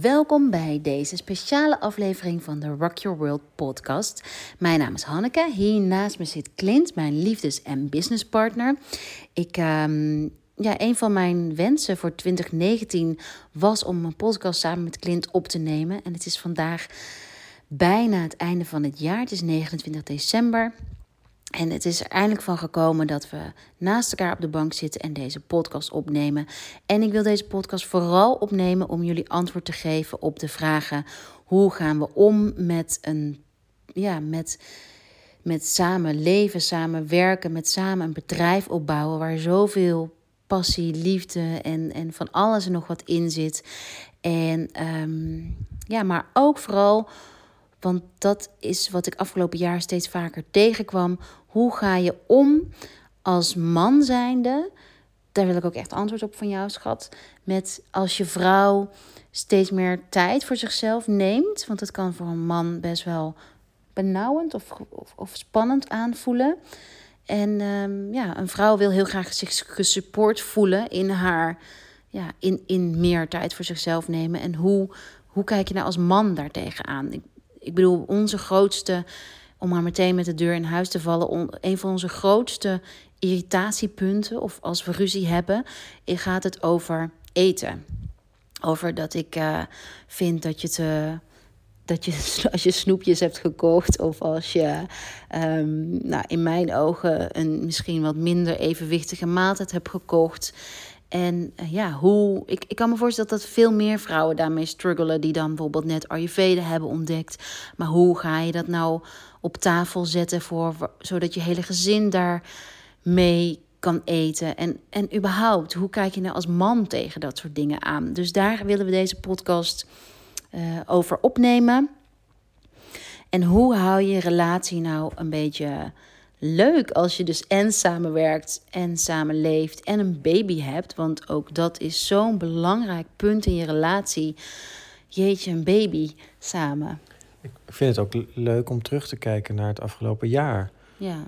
Welkom bij deze speciale aflevering van de Rock Your World podcast. Mijn naam is Hanneke. Hier naast me zit Clint, mijn liefdes- en businesspartner. Ik, um, ja, een van mijn wensen voor 2019 was om een podcast samen met Clint op te nemen. En het is vandaag bijna het einde van het jaar. Het is 29 december. En het is er eindelijk van gekomen dat we naast elkaar op de bank zitten en deze podcast opnemen. En ik wil deze podcast vooral opnemen om jullie antwoord te geven op de vragen: hoe gaan we om met een ja, met, met samen leven, samen werken, met samen een bedrijf opbouwen waar zoveel passie, liefde en, en van alles en nog wat in zit. En um, ja, maar ook vooral want dat is wat ik afgelopen jaar steeds vaker tegenkwam. Hoe ga je om als man zijnde? Daar wil ik ook echt antwoord op van jou, schat. Met als je vrouw steeds meer tijd voor zichzelf neemt. Want het kan voor een man best wel benauwend of, of, spannend aanvoelen. En um, ja, een vrouw wil heel graag zich gesupport voelen in haar, ja, in, in meer tijd voor zichzelf nemen. En hoe, hoe kijk je nou als man daartegen aan? Ik bedoel, onze grootste, om maar meteen met de deur in huis te vallen, een van onze grootste irritatiepunten, of als we ruzie hebben, gaat het over eten. Over dat ik uh, vind dat je te dat je als je snoepjes hebt gekocht of als je um, nou, in mijn ogen een misschien wat minder evenwichtige maaltijd hebt gekocht. En uh, ja, hoe. Ik, ik kan me voorstellen dat veel meer vrouwen daarmee struggelen. die dan bijvoorbeeld net Ayurveda hebben ontdekt. Maar hoe ga je dat nou op tafel zetten voor, zodat je hele gezin daar mee kan eten? En, en überhaupt, hoe kijk je nou als man tegen dat soort dingen aan? Dus daar willen we deze podcast uh, over opnemen. En hoe hou je relatie nou een beetje leuk als je dus en samenwerkt en samenleeft en een baby hebt. Want ook dat is zo'n belangrijk punt in je relatie. Jeetje, een baby samen. Ik vind het ook leuk om terug te kijken naar het afgelopen jaar. Ja.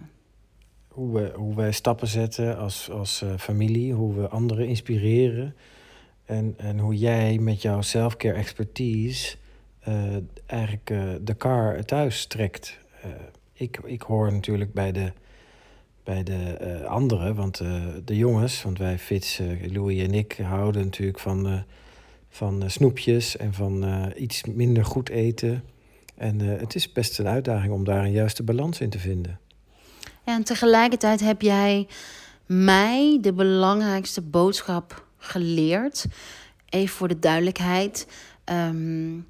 Hoe we, hoe wij stappen zetten als, als uh, familie, hoe we anderen inspireren. En, en hoe jij met jouw selfcare expertise uh, eigenlijk uh, de car thuis trekt ik, ik hoor natuurlijk bij de, bij de uh, anderen, want uh, de jongens, want wij Fits, uh, Louis en ik houden natuurlijk van, van snoepjes en van iets minder goed eten. En het is best een uitdaging om daar een juiste balans in te vinden. En tegelijkertijd heb jij mij de belangrijkste boodschap geleerd. Even voor de duidelijkheid. Um,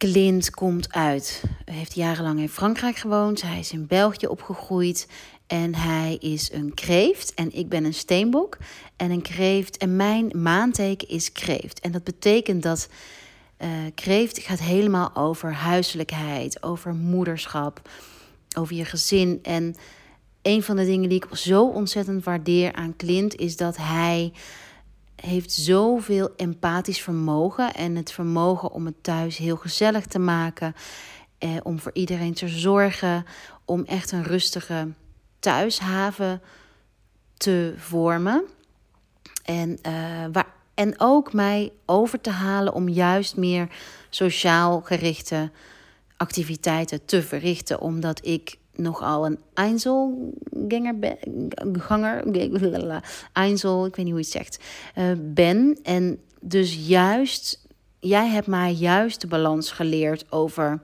Clint komt uit. Hij heeft jarenlang in Frankrijk gewoond. Hij is in België opgegroeid. En hij is een kreeft. En ik ben een steenbok. En een kreeft. En mijn maanteken is kreeft. En dat betekent dat uh, kreeft gaat helemaal over huiselijkheid, over moederschap, over je gezin. En een van de dingen die ik zo ontzettend waardeer aan Clint is dat hij heeft zoveel empathisch vermogen en het vermogen om het thuis heel gezellig te maken, eh, om voor iedereen te zorgen, om echt een rustige thuishaven te vormen. En, uh, waar, en ook mij over te halen om juist meer sociaal gerichte activiteiten te verrichten, omdat ik nogal een Einzelganger. Ganger, ik weet niet hoe je het zegt. Uh, ben. En dus juist, jij hebt mij juist de balans geleerd over.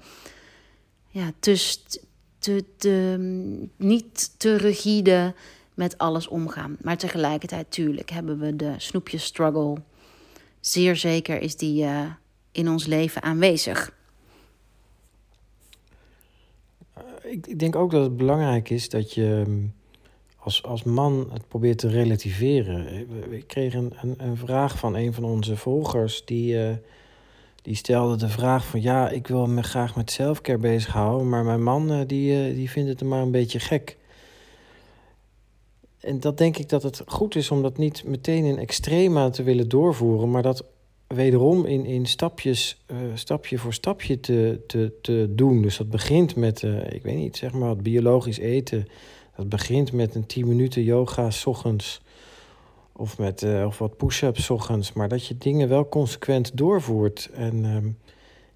Ja, dus te, te, niet te rigide met alles omgaan. Maar tegelijkertijd, tuurlijk, hebben we de snoepjes struggle. Zeer zeker is die uh, in ons leven aanwezig. Ik, ik denk ook dat het belangrijk is dat je mm, als, als man het probeert te relativeren. Ik kreeg een, een, een vraag van een van onze volgers die, uh, die stelde de vraag van ja, ik wil me graag met selfcare bezighouden, maar mijn man uh, die, die vindt het maar een beetje gek. En dat denk ik dat het goed is om dat niet meteen in extrema te willen doorvoeren, maar dat wederom in, in stapjes, uh, stapje voor stapje te, te, te doen. Dus dat begint met, uh, ik weet niet, zeg maar wat biologisch eten. Dat begint met een 10 minuten yoga s ochtends. of, met, uh, of wat push-ups ochtends. Maar dat je dingen wel consequent doorvoert. En ehm,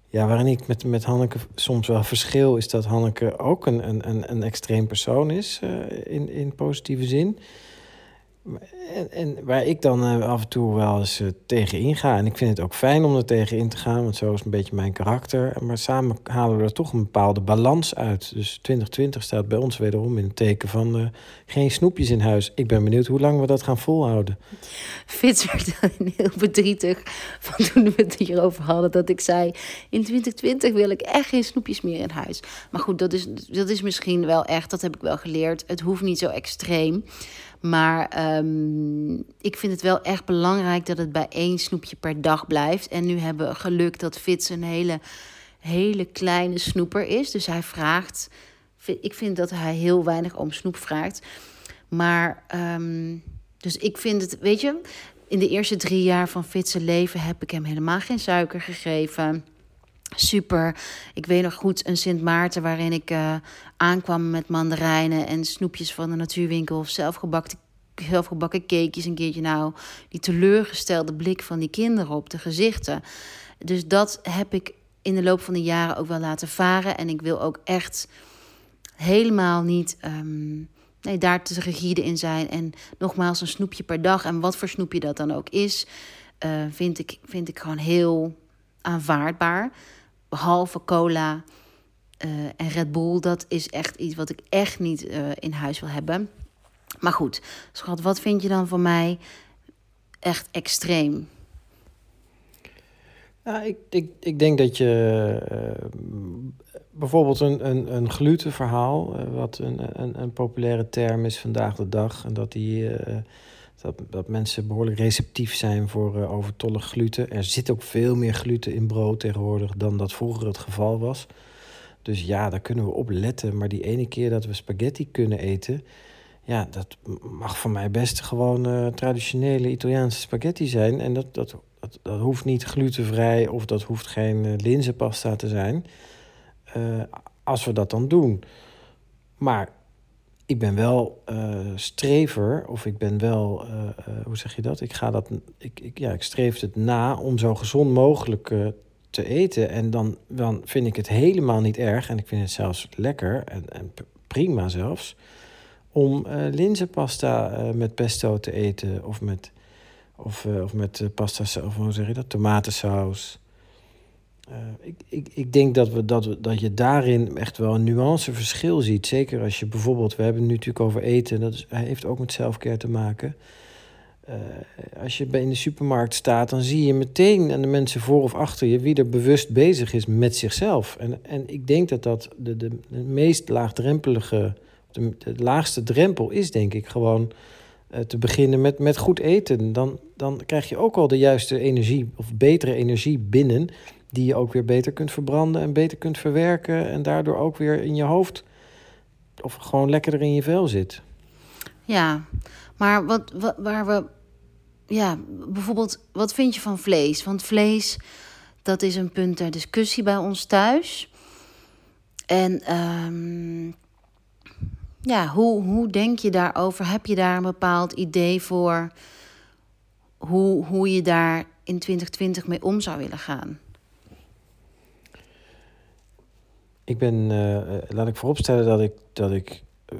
ja, waarin ik met, met Hanneke soms wel verschil, is dat Hanneke ook een, een, een extreem persoon is in, in positieve zin. En, en, waar ik dan uh, af en toe wel eens uh, tegen inga. En ik vind het ook fijn om er tegen in te gaan, want zo is een beetje mijn karakter. Maar samen halen we er toch een bepaalde balans uit. Dus 2020 staat bij ons wederom in het teken van uh, geen snoepjes in huis. Ik ben benieuwd hoe lang we dat gaan volhouden. Fitz werd heel verdrietig van toen we het hierover hadden. Dat ik zei, in 2020 wil ik echt geen snoepjes meer in huis. Maar goed, dat is, dat is misschien wel echt, dat heb ik wel geleerd. Het hoeft niet zo extreem. Maar um, ik vind het wel echt belangrijk dat het bij één snoepje per dag blijft. En nu hebben we geluk dat Fitz een hele, hele kleine snoeper is. Dus hij vraagt. Ik vind dat hij heel weinig om snoep vraagt. Maar, um, dus ik vind het, weet je, in de eerste drie jaar van Fitz leven heb ik hem helemaal geen suiker gegeven super. Ik weet nog goed een Sint Maarten waarin ik uh, aankwam met mandarijnen en snoepjes van de natuurwinkel of zelfgebakken, zelfgebakken cakejes een keertje. Nou, die teleurgestelde blik van die kinderen op de gezichten. Dus dat heb ik in de loop van de jaren ook wel laten varen. En ik wil ook echt helemaal niet um, nee, daar te rigide in zijn. En nogmaals, een snoepje per dag. En wat voor snoepje dat dan ook is, uh, vind, ik, vind ik gewoon heel aanvaardbaar behalve cola uh, en Red Bull, dat is echt iets wat ik echt niet uh, in huis wil hebben. Maar goed, schat, wat vind je dan van mij echt extreem? Nou, ik, ik, ik denk dat je uh, bijvoorbeeld een, een, een glutenverhaal, wat een, een, een populaire term is vandaag de dag, en dat die dat, dat mensen behoorlijk receptief zijn voor uh, overtollig gluten. Er zit ook veel meer gluten in brood tegenwoordig dan dat vroeger het geval was. Dus ja, daar kunnen we op letten. Maar die ene keer dat we spaghetti kunnen eten, ja, dat mag voor mij best gewoon uh, traditionele Italiaanse spaghetti zijn. En dat, dat, dat, dat, hoeft niet glutenvrij of dat hoeft geen uh, linzenpasta te zijn. Als we dat dan doen. Maar ik ben wel uh, strever, of ik ben wel, uh, uh, hoe zeg je dat? Ik ga dat, ik, ik, ja, ik streef het na om zo gezond mogelijk te eten. En dan, dan vind ik het helemaal niet erg, en ik vind het zelfs lekker en, en prima zelfs, om linzenpasta met pesto te eten of met, of, of met pasta, of hoe zeg je dat? Tomatensaus. Uh, ik, ik, ik denk dat, we, dat, we, dat je daarin echt wel een nuanceverschil ziet. Zeker als je bijvoorbeeld, we hebben het nu natuurlijk over eten, dat heeft ook met selfcare te maken. Uh, als je in de supermarkt staat, dan zie je meteen aan de mensen voor of achter je wie er bewust bezig is met zichzelf. En, en ik denk dat dat de, de, de meest laagdrempelige, de, de laagste drempel is, denk ik, gewoon uh, te beginnen met, met goed eten. Dan, dan krijg je ook al de juiste energie of betere energie binnen die je ook weer beter kunt verbranden en beter kunt verwerken. En daardoor ook weer in je hoofd of gewoon lekkerder in je vel zit. Ja, maar wat, waar we. Ja, bijvoorbeeld, wat vind je van vlees? Want vlees, dat is een punt ter discussie bij ons thuis. En um, ja, hoe, hoe denk je daarover? Heb je daar een bepaald idee voor hoe, hoe je daar in 2020 mee om zou willen gaan? Ik ben, uh, laat ik vooropstellen dat ik, dat ik uh,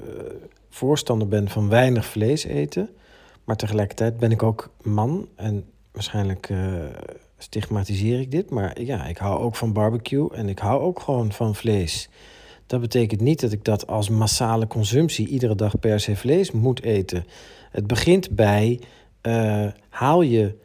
voorstander ben van weinig vlees eten. Maar tegelijkertijd ben ik ook man. En waarschijnlijk uh, stigmatiseer ik dit. Maar ja, ik hou ook van barbecue en ik hou ook gewoon van vlees. Dat betekent niet dat ik dat als massale consumptie iedere dag per se vlees moet eten. Het begint bij haal je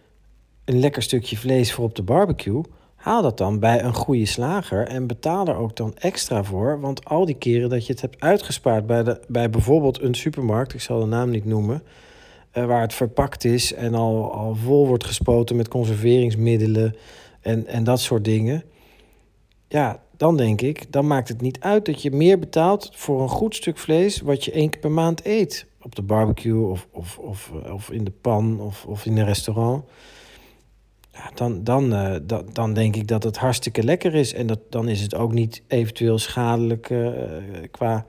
een lekker stukje vlees voor op de barbecue Haal dat dan bij een goede slager en betaal er ook dan extra voor. Want al die keren dat je het hebt uitgespaard bij, de, bij bijvoorbeeld een supermarkt, ik zal de naam niet noemen, uh, waar het verpakt is en al, al vol wordt gespoten met conserveringsmiddelen en, en dat soort dingen. Ja, dan denk ik, dan maakt het niet uit dat je meer betaalt voor een goed stuk vlees wat je één keer per maand eet. Op de barbecue of, of, of, of in de pan of, of in een restaurant dan, dan, uh, dan, dan denk ik dat het hartstikke lekker is. En dat, dan is het ook niet eventueel schadelijk uh, qua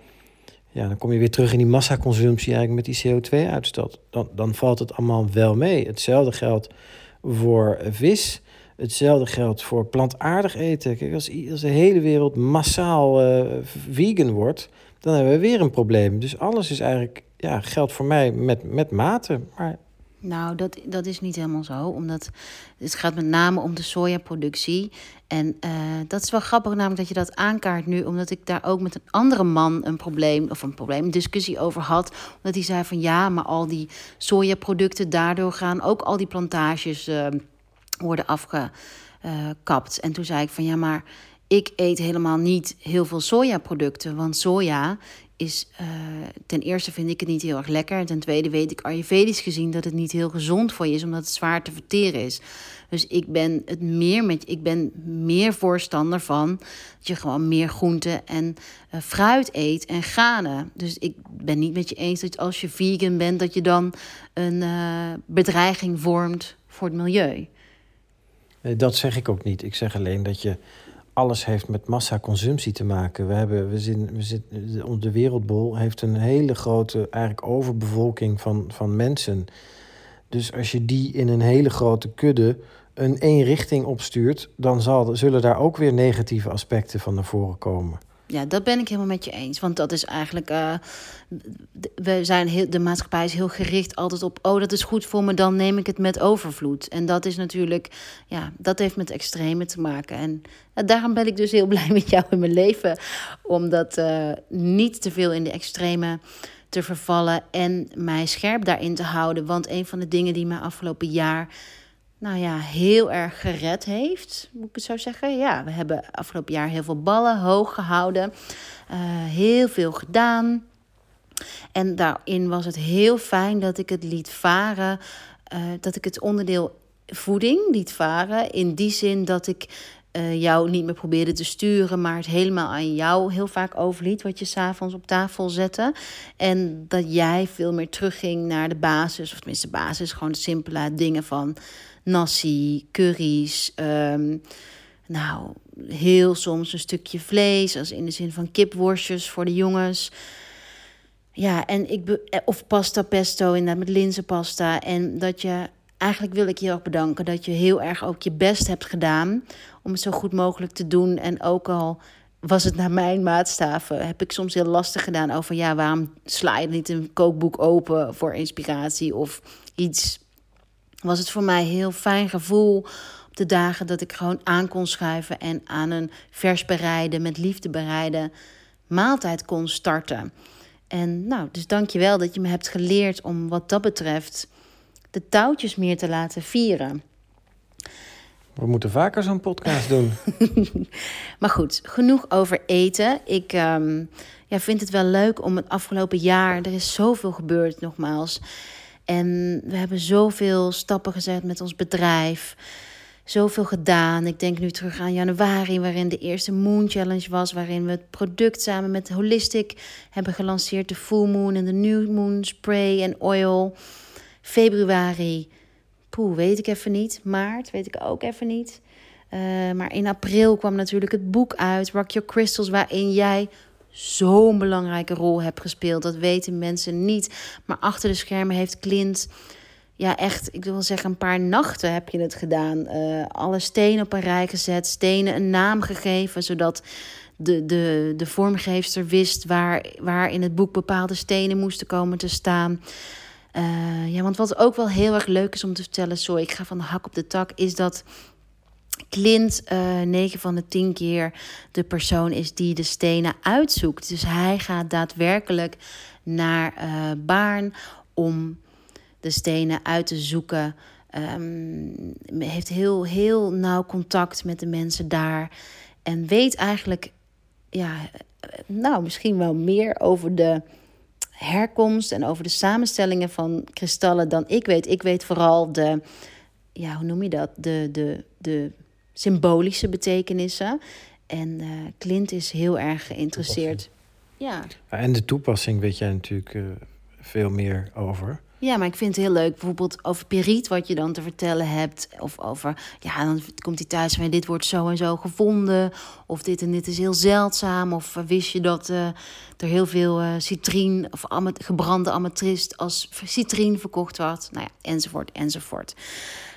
ja, dan kom je weer terug in die massaconsumptie eigenlijk met die CO2-uitstoot. Dan, dan valt het allemaal wel mee. Hetzelfde geldt voor vis. Hetzelfde geldt voor plantaardig eten. Kijk, als, als de hele wereld massaal uh, vegan wordt, dan hebben we weer een probleem. Dus alles is eigenlijk, ja, geldt voor mij met, met mate. Maar nou, dat, dat is niet helemaal zo. Omdat het gaat met name om de sojaproductie. En uh, dat is wel grappig, namelijk dat je dat aankaart nu. Omdat ik daar ook met een andere man een probleem, of een probleem, een discussie over had. Omdat hij zei van ja, maar al die sojaproducten, daardoor gaan ook al die plantages uh, worden afgekapt. En toen zei ik van ja, maar ik eet helemaal niet heel veel sojaproducten. Want soja is uh, ten eerste vind ik het niet heel erg lekker. En ten tweede weet ik ayurvedisch gezien dat het niet heel gezond voor je is, omdat het zwaar te verteren is. Dus ik ben het meer met ik ben meer voorstander van dat je gewoon meer groenten en uh, fruit eet en granen. Dus ik ben niet met je eens dat als je vegan bent, dat je dan een uh, bedreiging vormt voor het milieu. Dat zeg ik ook niet. Ik zeg alleen dat je alles heeft met massaconsumptie te maken. We hebben, we zitten, we zitten, de wereldbol heeft een hele grote eigenlijk overbevolking van, van mensen. Dus als je die in een hele grote kudde een één richting opstuurt, dan zal, zullen daar ook weer negatieve aspecten van naar voren komen. Ja, dat ben ik helemaal met je eens. Want dat is eigenlijk. Uh, we zijn heel, de maatschappij is heel gericht altijd op. Oh, dat is goed voor me, dan neem ik het met overvloed. En dat is natuurlijk. Ja, dat heeft met extreme te maken. En uh, daarom ben ik dus heel blij met jou in mijn leven. Omdat uh, niet te veel in de extreme te vervallen. En mij scherp daarin te houden. Want een van de dingen die mij afgelopen jaar nou ja, heel erg gered heeft, moet ik het zo zeggen. Ja, we hebben afgelopen jaar heel veel ballen hoog gehouden, uh, heel veel gedaan. En daarin was het heel fijn dat ik het liet varen, uh, dat ik het onderdeel voeding liet varen. In die zin dat ik uh, jou niet meer probeerde te sturen, maar het helemaal aan jou heel vaak overliet, wat je s'avonds op tafel zette. En dat jij veel meer terugging naar de basis, of tenminste basis, gewoon de simpele dingen van nasi, curry's. Um, nou, heel soms een stukje vlees, als in de zin van kipworstjes voor de jongens. Ja, en ik be of pasta pesto, inderdaad met linzenpasta. En dat je, eigenlijk wil ik je ook bedanken dat je heel erg ook je best hebt gedaan om het zo goed mogelijk te doen. En ook al was het naar mijn maatstaven, heb ik soms heel lastig gedaan over ja, waarom sla je niet een kookboek open voor inspiratie of iets was het voor mij een heel fijn gevoel op de dagen dat ik gewoon aan kon schuiven en aan een vers bereiden, met liefde bereiden maaltijd kon starten. En nou, dus dank je wel dat je me hebt geleerd om wat dat betreft de touwtjes meer te laten vieren. We moeten vaker zo'n podcast doen. maar goed, genoeg over eten. Ik um, ja, vind het wel leuk om het afgelopen jaar. Er is zoveel gebeurd, nogmaals. En we hebben zoveel stappen gezet met ons bedrijf. Zoveel gedaan. Ik denk nu terug aan januari, waarin de eerste Moon Challenge was. Waarin we het product samen met Holistic hebben gelanceerd. De Full Moon en de New Moon Spray en Oil. Februari, poeh, weet ik even niet. Maart, weet ik ook even niet. Uh, maar in april kwam natuurlijk het boek uit, Rock Your Crystals, waarin jij zo'n belangrijke rol hebt gespeeld. Dat weten mensen niet. Maar achter de schermen heeft Clint, ja, echt, ik wil zeggen, een paar nachten heb je het gedaan. Uh, alle stenen op een rij gezet, stenen een naam gegeven, zodat de, de, de vormgeefster wist waar, waar in het boek bepaalde stenen moesten komen te staan. Uh, ja, want wat ook wel heel erg leuk is om te vertellen, sorry, ik ga van de hak op de tak, is dat Clint uh, eh, 9 van de 10 keer de persoon is die de stenen uitzoekt. Dus hij gaat daadwerkelijk naar uh, Baarn om de stenen uit te zoeken. Um, heeft heel, heel nauw contact met de mensen daar. En weet eigenlijk, ja, nou, misschien wel meer over de herkomst en over de samenstellingen van kristallen dan ik weet. Ik weet vooral de, ja, hoe noem je dat? De, de, de symbolische betekenissen. En uh, Clint is heel erg geïnteresseerd. Ja. En de toepassing weet jij natuurlijk uh, veel meer over. Ja, maar ik vind het heel leuk. Bijvoorbeeld over Periet, wat je dan te vertellen hebt. Of over, ja, dan komt hij thuis van dit wordt zo en zo gevonden. Of dit en dit is heel zeldzaam. Of uh, wist je dat uh, er heel veel uh, of gebrande amethyst als citrine verkocht wordt. Nou ja, enzovoort, enzovoort.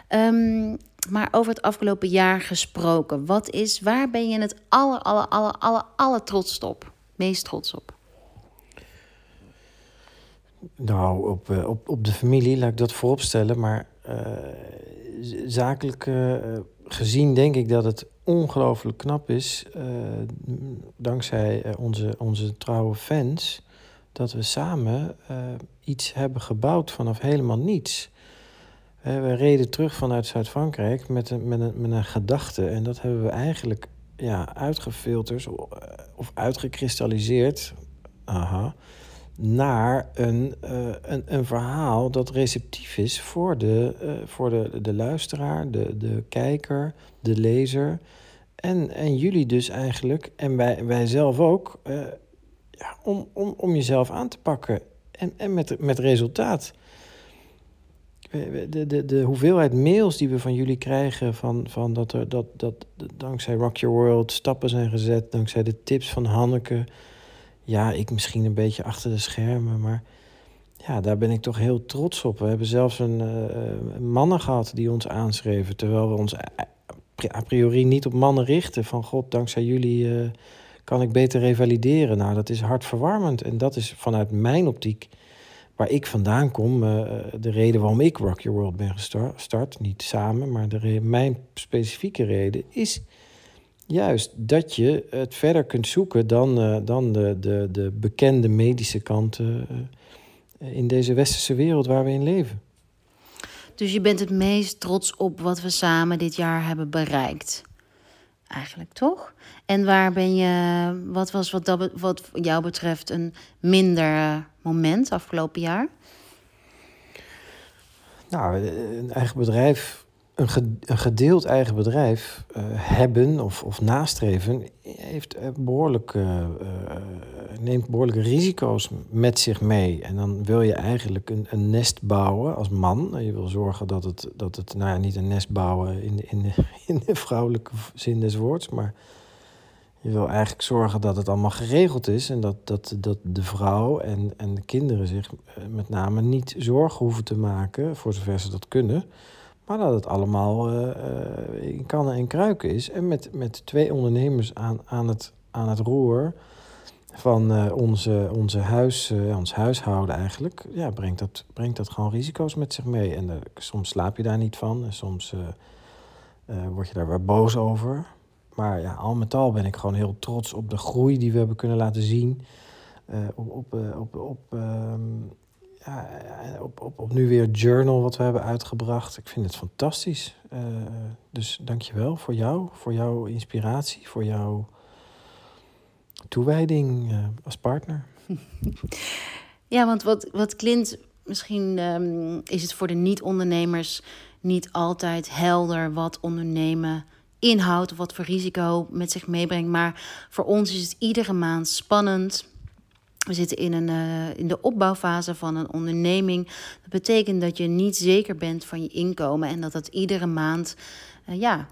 Um, maar over het afgelopen jaar gesproken. Wat is, waar ben je het aller, aller, aller, aller, aller trots op? Meest trots op? Nou, op, uh, op, op de familie, laat ik dat voorop stellen. Maar uh, zakelijk uh, gezien denk ik dat het ongelooflijk knap is, dankzij onze, onze trouwe fans, dat we samen iets hebben gebouwd vanaf helemaal niets. We reden terug vanuit Zuid-Frankrijk met een, met, een, met een gedachte. En dat hebben we eigenlijk ja, uitgefilterd of uitgekristalliseerd. Aha naar een, uh, een, een verhaal dat receptief is voor de, uh, voor de, de luisteraar, de, de kijker, de lezer. En, en jullie dus eigenlijk, en wij, wij zelf ook, uh, ja, om, om, om jezelf aan te pakken. En, en met, met resultaat. De, de, de hoeveelheid mails die we van jullie krijgen, van, van dat er dat, dat dankzij Rock Your World stappen zijn gezet, dankzij de tips van Hanneke ja, ik misschien een beetje achter de schermen, maar ja, daar ben ik toch heel trots op. We hebben zelfs een uh, mannen gehad die ons aanschreven, terwijl we ons a priori niet op mannen richten. Van god, dankzij jullie uh, kan ik beter revalideren. Nou, dat is hartverwarmend en dat is vanuit mijn optiek waar ik vandaan kom, uh, de reden waarom ik Rock Your World ben gestart, niet samen, maar de mijn specifieke reden is Juist, dat je het verder kunt zoeken dan, uh, dan de, de, de bekende medische kanten uh, in deze westerse wereld waar we in leven. Dus je bent het meest trots op wat we samen dit jaar hebben bereikt. Eigenlijk toch? En waar ben je, wat was wat, dat, wat jou betreft een minder moment afgelopen jaar? Nou, een eigen bedrijf een, gedeeld eigen bedrijf uh, hebben of, of nastreven heeft behoorlijk, uh, neemt behoorlijke risico's met zich mee. En dan wil je eigenlijk een, een nest bouwen als man. Je wil zorgen dat het, dat het nou ja, niet een nest bouwen in de, in, de, in de vrouwelijke zin des woords, maar je wil eigenlijk zorgen dat het allemaal geregeld is en dat, dat, dat de vrouw en, en de kinderen zich met name niet zorgen hoeven te maken, voor zover ze dat kunnen. Maar dat het allemaal uh, in kannen en kruiken is. En met, met twee ondernemers aan, aan, het, aan het roer van uh, onze, onze huis, ons huishouden eigenlijk, ja, brengt, dat, brengt dat gewoon risico's met zich mee. En soms slaap je daar niet van en soms word je daar weer boos over. Maar ja, al met al ben ik gewoon heel trots op de groei die we hebben kunnen laten zien. op, op, op, op ehm, ja, op, op, op nu weer journal wat we hebben uitgebracht. Ik vind het fantastisch. Uh, dus dankjewel voor jou, voor jouw inspiratie, voor jouw toewijding uh, als partner. Ja, want wat, wat Clint, misschien um, is het voor de niet-ondernemers niet altijd helder wat ondernemen inhoudt of wat voor risico met zich meebrengt. Maar voor ons is het iedere maand spannend we zitten in, een, uh, in de opbouwfase van een onderneming. Dat betekent dat je niet zeker bent van je inkomen en dat dat iedere maand uh, ja,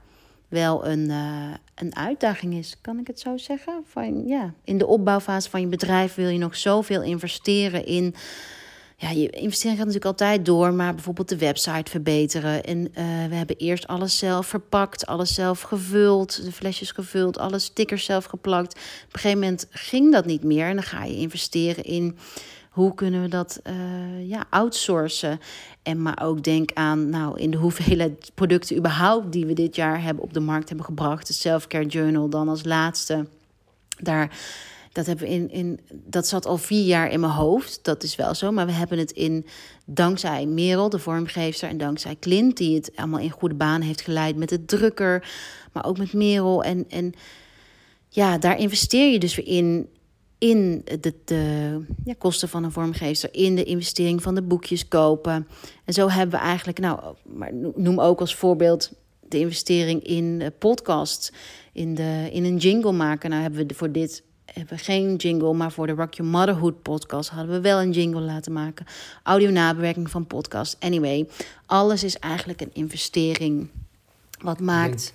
wel een, uh, een uitdaging is. Kan ik het zo zeggen? Van, ja, in de opbouwfase van je bedrijf wil je nog zoveel investeren in ja, je investering gaat natuurlijk altijd door, maar bijvoorbeeld de website verbeteren. En uh, we hebben eerst alles zelf verpakt, alles zelf gevuld, de flesjes gevuld, alle stickers zelf geplakt. Op een gegeven moment ging dat niet meer en dan ga je investeren in hoe kunnen we dat uh, ja, outsourcen. En maar ook denk aan nou, in de hoeveelheid producten überhaupt die we dit jaar hebben op de markt hebben gebracht. De Self-Care Journal dan als laatste. Daar dat, hebben in, in, dat zat al vier jaar in mijn hoofd. Dat is wel zo. Maar we hebben het in, dankzij Merel, de vormgeefster, en dankzij Clint, die het allemaal in goede baan heeft geleid met de drukker. Maar ook met Merel. En, en ja, daar investeer je dus weer in. In de, de ja, kosten van een vormgeefster, in de investering van de boekjes kopen. En zo hebben we eigenlijk, nou, maar noem ook als voorbeeld de investering in podcast, in, de, in een jingle maken. Nou hebben we voor dit hebben we geen jingle, maar voor de Rock Your Motherhood podcast hadden we wel een jingle laten maken. Audio nabewerking van podcast. Anyway, alles is eigenlijk een investering. Wat maakt.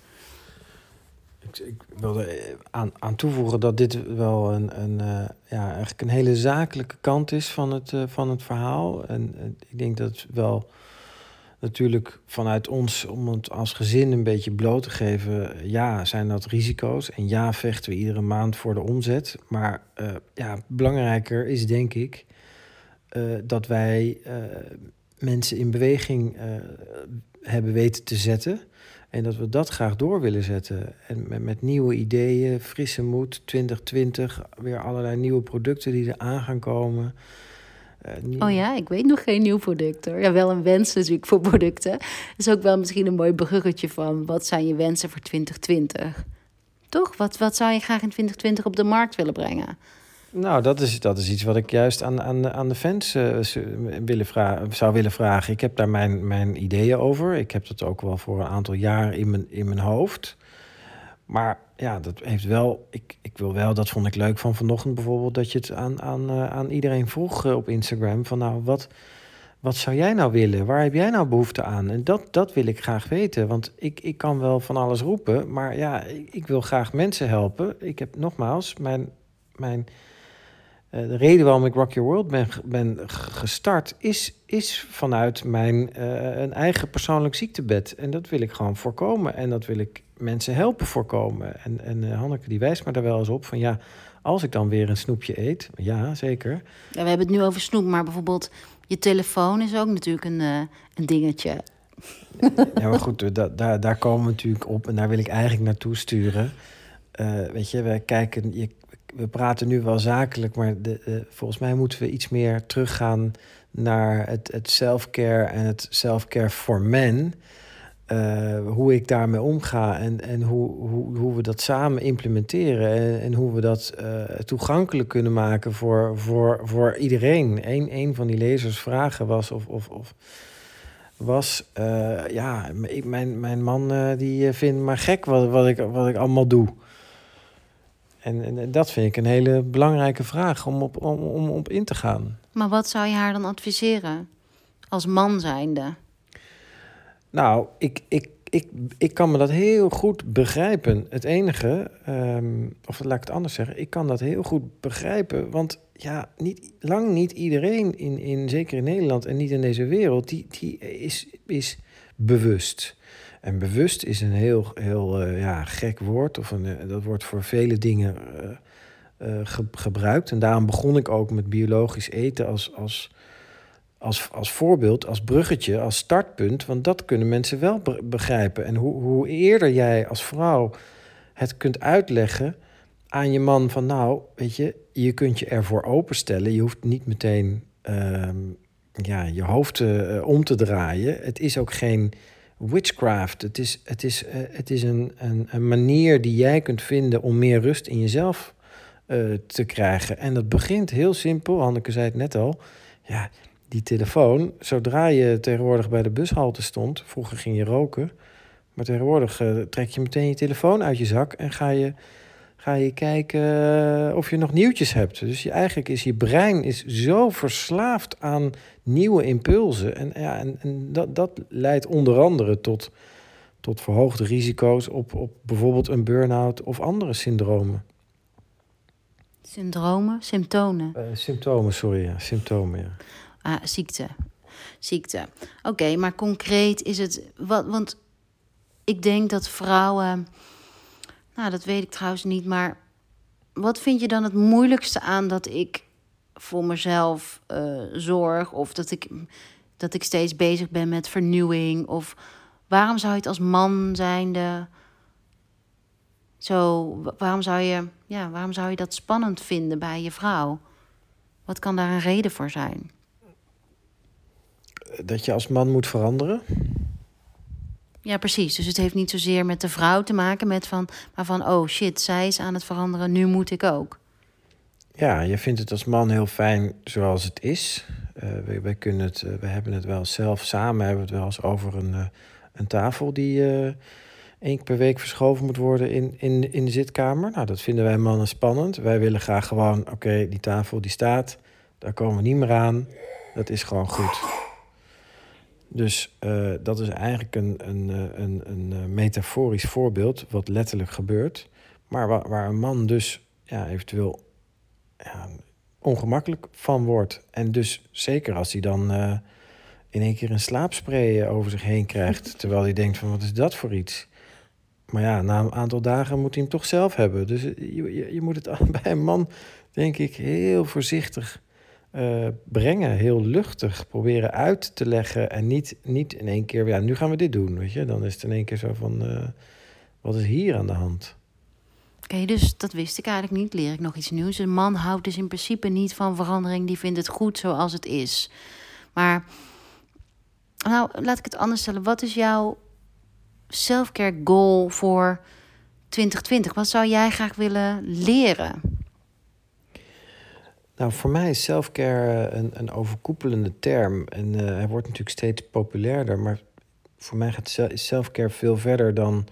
Ik, ik wilde aan, aan toevoegen dat dit wel een, een, uh, ja, eigenlijk een hele zakelijke kant is van het, uh, van het verhaal. En ik denk dat het wel natuurlijk vanuit ons, om het als gezin een beetje bloot te geven, ja, zijn dat risico's. En ja, vechten we iedere maand voor de omzet. Maar uh, ja, belangrijker is denk ik uh, dat wij uh, mensen in beweging hebben weten te zetten. En dat we dat graag door willen zetten. En met, met, nieuwe ideeën, frisse moed, 2020, weer allerlei nieuwe producten die er aan gaan komen. Uh, oh ja, ik weet nog geen nieuw product hoor. Ja, wel een wens natuurlijk voor producten. Dat is ook wel misschien een mooi bruggetje van wat zijn je wensen voor 2020? Toch? Wat, wat zou je graag in 2020 op de markt willen brengen? Nou, dat is, dat is iets wat ik juist aan, aan, aan de fans uh, willen vragen, zou willen vragen. Ik heb daar mijn, mijn ideeën over. Ik heb dat ook wel voor een aantal jaar in mijn, in mijn hoofd. Maar ja, dat heeft wel. Ik, ik wil wel, dat vond ik leuk van vanochtend bijvoorbeeld, dat je het aan, aan, uh, aan iedereen vroeg uh, op Instagram. Van nou, wat, wat zou jij nou willen? Waar heb jij nou behoefte aan? En dat, dat wil ik graag weten. Want ik, ik kan wel van alles roepen, maar ja, ik, wil graag mensen helpen. Ik heb nogmaals, mijn, mijn, uh, de reden waarom ik Rock Your World ben, ben gestart, is, is vanuit mijn een eigen persoonlijk ziektebed. En dat wil ik gewoon voorkomen. En dat wil ik mensen helpen voorkomen. En, en uh, Hanneke die wijst me daar wel eens op van ja, als ik dan weer een snoepje eet, ja zeker. Ja, we hebben het nu over snoep, maar bijvoorbeeld je telefoon is ook natuurlijk een, uh, een dingetje. Ja, maar goed, da, daar, daar komen we natuurlijk op en daar wil ik eigenlijk naartoe sturen. Uh, weet je, we kijken, je, we praten nu wel zakelijk, maar de, volgens mij moeten we iets meer teruggaan naar het, het self-care en het self-care for men. Uh, hoe ik daarmee omga en, en hoe, hoe, hoe we dat samen implementeren en, hoe we dat uh, toegankelijk kunnen maken voor, voor, voor iedereen. Eén een van die lezers vragen was of, of, of was, uh, ja, ik, mijn, mijn man die vindt maar gek wat, wat, ik, wat ik allemaal doe. En, en dat vind ik een hele belangrijke vraag om op, om, om op in te gaan. Maar wat zou je haar dan adviseren als man zijnde? Nou, ik, ik, ik, ik kan me dat heel goed begrijpen. Het enige, um, of laat ik het anders zeggen, ik kan dat heel goed begrijpen. Want ja, niet, lang niet iedereen, in, in, zeker in Nederland en niet in deze wereld, die, die is, is bewust. En bewust is een heel, heel uh, ja, gek woord, of een, uh, dat wordt voor vele dingen ge, gebruikt. En daarom begon ik ook met biologisch eten als. als als, als voorbeeld, als bruggetje, als startpunt. Want dat kunnen mensen wel begrijpen. En hoe, hoe eerder jij als vrouw het kunt uitleggen aan je man van nou, weet je, je kunt je ervoor openstellen. Je hoeft niet meteen uh, ja, je hoofd uh, om te draaien. Het is ook geen witchcraft. Het is, het is, uh, het is een, een, een, manier die jij kunt vinden om meer rust in jezelf uh, te krijgen. En dat begint heel simpel. Hanneke zei het net al. Ja, die telefoon, zodra je tegenwoordig bij de bushalte stond, vroeger ging je roken, maar tegenwoordig uh, trek je meteen je telefoon uit je zak en ga je, ga je kijken uh, of je nog nieuwtjes hebt. Dus je, eigenlijk is je brein is zo verslaafd aan nieuwe impulsen. En, ja, en, en dat, dat leidt onder andere tot, tot verhoogde risico's op, op bijvoorbeeld een burn-out of andere syndromen. Syndromen? Symptomen? Uh, symptomen, sorry. Ja. Symptomen, ja. Ah, ziekte. Ziekte. Oké, maar concreet is het. Wat, want ik denk dat vrouwen. Nou, dat weet ik trouwens niet. Maar wat vind je dan het moeilijkste aan dat ik voor mezelf uh, zorg? Of dat ik, dat ik steeds bezig ben met vernieuwing? Of waarom zou je het als man zijnde. Zo, waarom zou je, ja, waarom zou je dat spannend vinden bij je vrouw? Wat kan daar een reden voor zijn? Dat je als man moet veranderen? Ja, precies. Dus het heeft niet zozeer met de vrouw te maken, met van, maar van, oh shit, zij is aan het veranderen, nu moet ik ook. Ja, je vindt het als man heel fijn zoals het is. Uh, wij, wij, kunnen het, uh, we hebben het wel zelf samen, hebben het wel eens over een, uh, een tafel die één keer per week verschoven moet worden in, in, in de zitkamer. Nou, dat vinden wij mannen spannend. Wij willen graag gewoon, oké, die tafel die staat, daar komen we niet meer aan. Dat is gewoon goed. Dus uh, dat is eigenlijk een, een, een, een, een metaforisch voorbeeld, wat letterlijk gebeurt. Maar waar, waar een man dus ja, eventueel ja, ongemakkelijk van wordt. En dus zeker als hij dan uh, in één keer een slaapspray over zich heen krijgt. terwijl hij denkt van wat is dat voor iets? Maar ja, na een aantal dagen moet hij hem toch zelf hebben. Dus je, je, je moet het bij een man, denk ik, heel voorzichtig uh, brengen. Heel luchtig proberen uit te leggen. En niet, niet in één keer, ja, nu gaan we dit doen. Weet je? Dan is het in één keer zo van, uh, wat is hier aan de hand? Oké, dus dat wist ik eigenlijk niet. Leer ik nog iets nieuws. Een man houdt dus in principe niet van verandering. Die vindt het goed zoals het is. Maar, nou, laat ik het anders stellen. Wat is jouw self-care goal voor 2020? Wat zou jij graag willen leren? Nou, voor mij is self-care een, een overkoepelende term. En uh, hij wordt natuurlijk steeds populairder. Maar voor mij gaat self-care veel verder dan,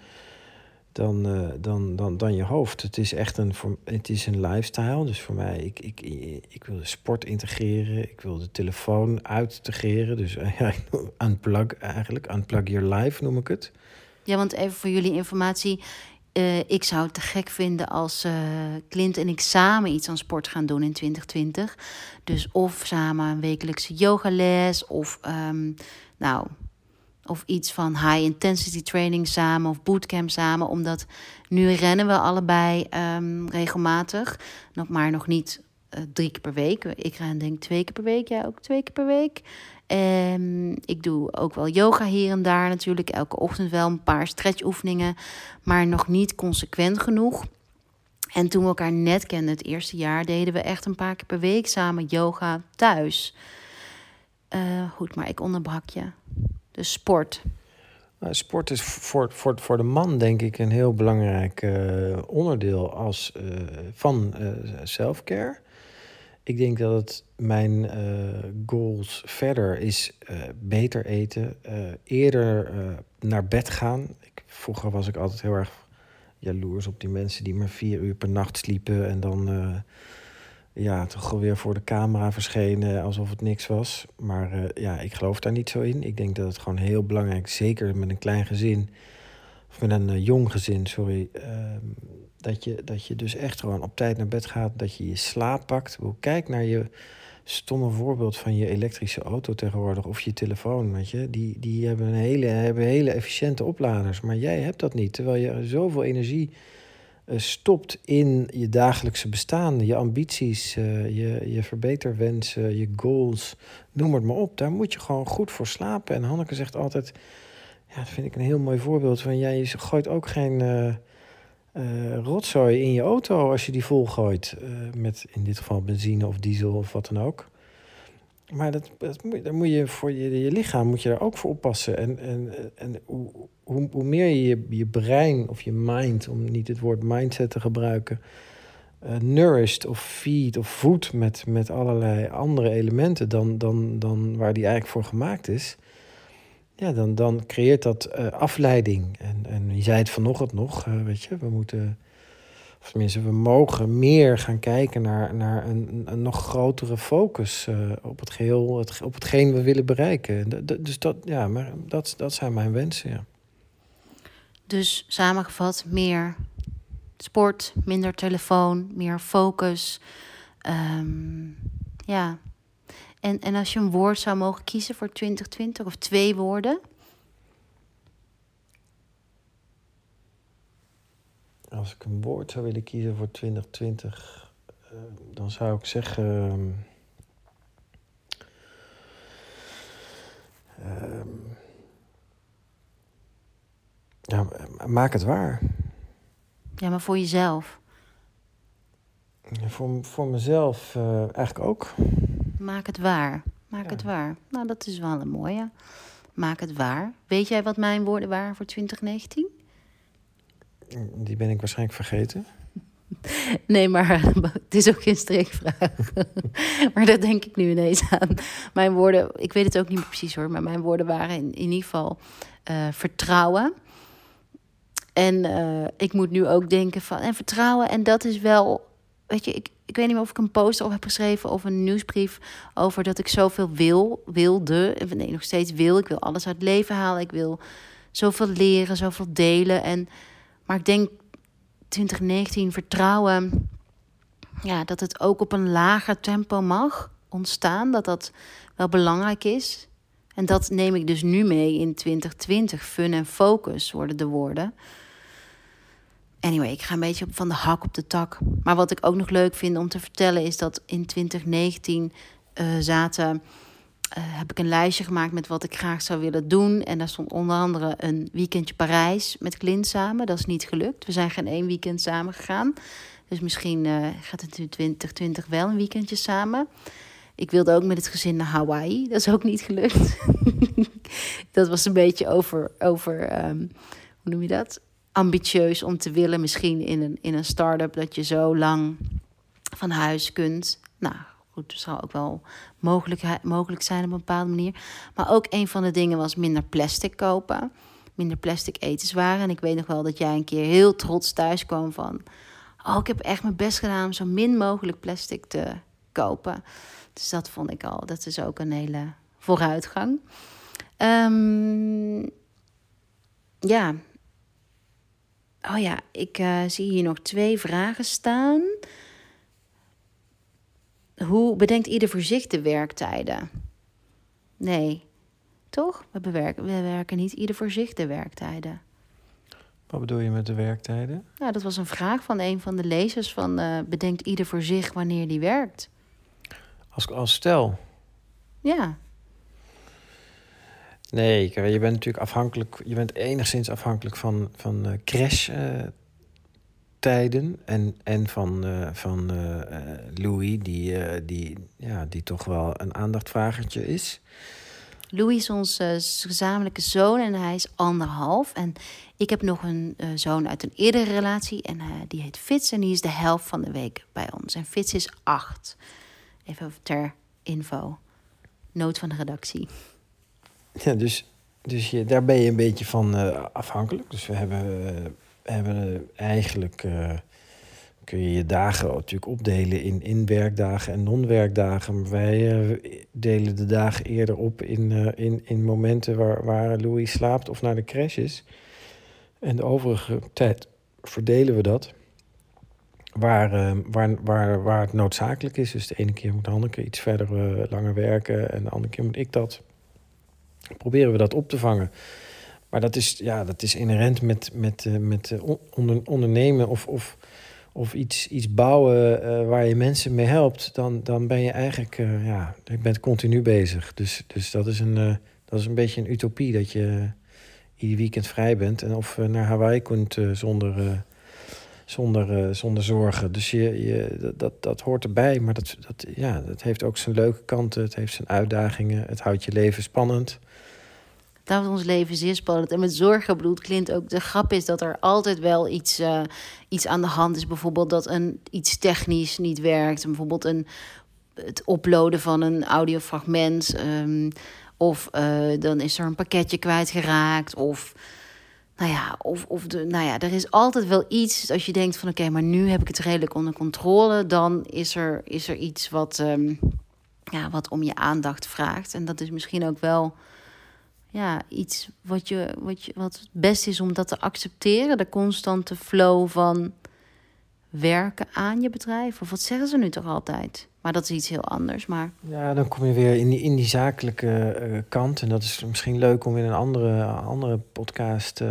dan, uh, dan, dan, dan je hoofd. Het is echt een, het is een lifestyle. Dus voor mij, ik, ik, ik wil de sport integreren. Ik wil de telefoon uittegreren. Dus ja, unplug eigenlijk. Unplug your life noem ik het. Ja, want even voor jullie informatie. Uh, ik zou het te gek vinden als uh, Clint en ik samen iets aan sport gaan doen in 2020. Dus of samen een wekelijkse yogales of, um, nou, of iets van high intensity training samen of bootcamp samen. Omdat nu rennen we allebei um, regelmatig, nog maar nog niet uh, drie keer per week. Ik ren denk twee keer per week, jij ook twee keer per week. En ik doe ook wel yoga hier en daar natuurlijk. Elke ochtend wel een paar stretchoefeningen. Maar nog niet consequent genoeg. En toen we elkaar net kenden, het eerste jaar, deden we echt een paar keer per week samen yoga thuis. Uh, goed, maar ik onderbrak je. Dus sport. Nou, sport is voor, voor, voor de man, denk ik, een heel belangrijk uh, onderdeel als, uh, van self-care. Ik denk dat het mijn uh, goals verder is uh, beter eten, uh, eerder naar bed gaan. Ik, vroeger was ik altijd heel erg jaloers op die mensen die maar vier uur per nacht sliepen en dan ja, toch weer voor de camera verschenen alsof het niks was. Maar ja, ik geloof daar niet zo in. Ik denk dat het gewoon heel belangrijk, zeker met een klein gezin, of met een jong gezin, sorry ehm, dat je, dat je dus echt gewoon op tijd naar bed gaat. Dat je je slaap pakt. Kijk naar je stomme voorbeeld van je elektrische auto tegenwoordig. Of je telefoon, weet je. Die, die hebben, een hele, hebben hele efficiënte opladers. Maar jij hebt dat niet. Terwijl je zoveel energie uh, stopt in je dagelijkse bestaan. Je ambities, uh, je, je verbeterwensen, je goals. Noem het maar op. Daar moet je gewoon goed voor slapen. En Hanneke zegt altijd... Ja, dat vind ik een heel mooi voorbeeld. Van jij gooit ook geen... Uh, uh, rotzooi in je auto als je die volgooit. Uh, met in dit geval benzine of diesel of wat dan ook. Maar dat, dat moet, moet je voor je, je lichaam moet je daar ook voor oppassen. En, en, en hoe, hoe, hoe meer je, je brein of je mind, om niet het woord mindset te gebruiken, uh, nourished of feed of voedt met, met allerlei andere elementen dan, dan, dan waar die eigenlijk voor gemaakt is ja, dan, dan creëert dat uh, afleiding. En, en je zei het vanochtend nog, uh, weet je, we moeten, of tenminste, we mogen meer gaan kijken naar, naar een, een nog grotere focus uh, op het geheel, het, op hetgeen we willen bereiken. dus dat, ja, maar dat, dat zijn mijn wensen, ja. Dus samengevat, meer sport, minder telefoon, meer focus. Um, ja, en, en als je een woord zou mogen kiezen voor 2020 of twee woorden? Als ik een woord zou willen kiezen voor 2020, uh, dan zou ik zeggen. Uh, ja, maak het waar. Ja, maar voor jezelf? voor, voor mezelf uh, eigenlijk ook. Maak het waar. Maak het waar. Nou, dat is wel een mooie. Maak het waar. Weet jij wat mijn woorden waren voor 2019? Die ben ik waarschijnlijk vergeten. Nee, maar het is ook geen streekvraag. maar dat denk ik nu ineens aan. Mijn woorden, ik weet het ook niet meer precies hoor, maar mijn woorden waren in, in ieder geval uh, vertrouwen, En uh, ik moet nu ook denken van en vertrouwen. En dat is wel, weet je, ik, ik weet niet meer of ik een post over heb geschreven of een nieuwsbrief over dat ik zoveel wil, wilde. Nee, nog steeds wil. Ik wil alles uit het leven halen. Ik wil zoveel leren, zoveel delen. En, maar ik denk 2019 vertrouwen, ja, dat het ook op een lager tempo mag ontstaan. Dat dat wel belangrijk is. En dat neem ik dus nu mee in 2020. Fun en focus worden de woorden. Anyway, ik ga een beetje van de hak op de tak. Maar wat ik ook nog leuk vind om te vertellen is dat in 2019 uh, zaten. Uh, heb ik een lijstje gemaakt met wat ik graag zou willen doen. En daar stond onder andere een weekendje Parijs met Clint samen. Dat is niet gelukt. We zijn geen één weekend samen gegaan. Dus misschien uh, gaat het in 2020 wel een weekendje samen. Ik wilde ook met het gezin naar Hawaii. Dat is ook niet gelukt. dat was een beetje over, over um, hoe noem je dat? Ambitieus om te willen, misschien in een, in een start-up, dat je zo lang van huis kunt. Nou, goed, dat zal ook wel mogelijk, mogelijk zijn op een bepaalde manier. Maar ook een van de dingen was minder plastic kopen. Minder plastic etenswaren. En ik weet nog wel dat jij een keer heel trots thuis kwam van... Oh, ik heb echt mijn best gedaan om zo min mogelijk plastic te kopen. Dus dat vond ik al, dat is ook een hele vooruitgang. Um, ja. Oh ja, ik uh, zie hier nog twee vragen staan. Hoe bedenkt ieder voor zich de werktijden? Nee, toch? We, bewerken, we werken niet ieder voor zich de werktijden. Wat bedoel je met de werktijden? Nou, dat was een vraag van een van de lezers: van uh, bedenkt ieder voor zich wanneer die werkt? Als, als stel? Ja. Nee, je bent natuurlijk afhankelijk, je bent enigszins afhankelijk van, van uh, crash-tijden en, en van, uh, van Louis, die, die, ja, die toch wel een aandachtvragertje is. Louis is onze gezamenlijke zoon en hij is anderhalf. En ik heb nog een zoon uit een eerdere relatie en die heet Fitz en die is de helft van de week bij ons. En Fitz is acht. Even ter info. Nood van de redactie. Ja, dus, dus je, daar ben je een beetje van uh, afhankelijk. Dus we hebben, uh, hebben eigenlijk. Uh, kun je je dagen natuurlijk opdelen in, in werkdagen en non-werkdagen. Maar wij delen de dagen eerder op in, in, in momenten waar, waar Louis slaapt of naar de crash is. En de overige tijd verdelen we dat waar, waar, waar, waar het noodzakelijk is. Dus de ene keer moet Hanneke iets verder langer werken en de andere keer moet ik dat. Proberen we dat op te vangen. Maar dat is, ja, dat is inherent met, met, uh, met onder, ondernemen of, of, of iets, iets bouwen waar je mensen mee helpt. Dan, dan ben je eigenlijk, ja, je bent continu bezig. Dus, dus dat, is een, dat is een beetje een utopie dat je ieder weekend vrij bent. En of naar Hawaii kunt zonder zonder, uh, zonder zorgen. Dus je, je, dat, dat hoort erbij. Maar dat, dat, ja, dat heeft ook zijn leuke kanten. Het heeft zijn uitdagingen. Het houdt je leven spannend. Het houdt ons leven zeer spannend. En met zorgen bedoelt Clint ook... de grap is dat er altijd wel iets, uh, iets aan de hand is. Bijvoorbeeld dat een, iets technisch niet werkt. Bijvoorbeeld een, het uploaden van een audiofragment... Um, of uh, dan is er een pakketje kwijtgeraakt... of nou ja, of, of de, nou ja, er is altijd wel iets. Als je denkt van oké, maar nu heb ik het redelijk onder controle, dan is er, is er iets wat, um, ja, wat om je aandacht vraagt. En dat is misschien ook wel ja, iets wat, je, wat, je, wat het best is om dat te accepteren. De constante flow van werken aan je bedrijf. Of wat zeggen ze nu toch altijd? Maar dat is iets heel anders. Maar... Ja, dan kom je weer in die, in die zakelijke uh, kant. En dat is misschien leuk om in een andere, andere podcast, uh,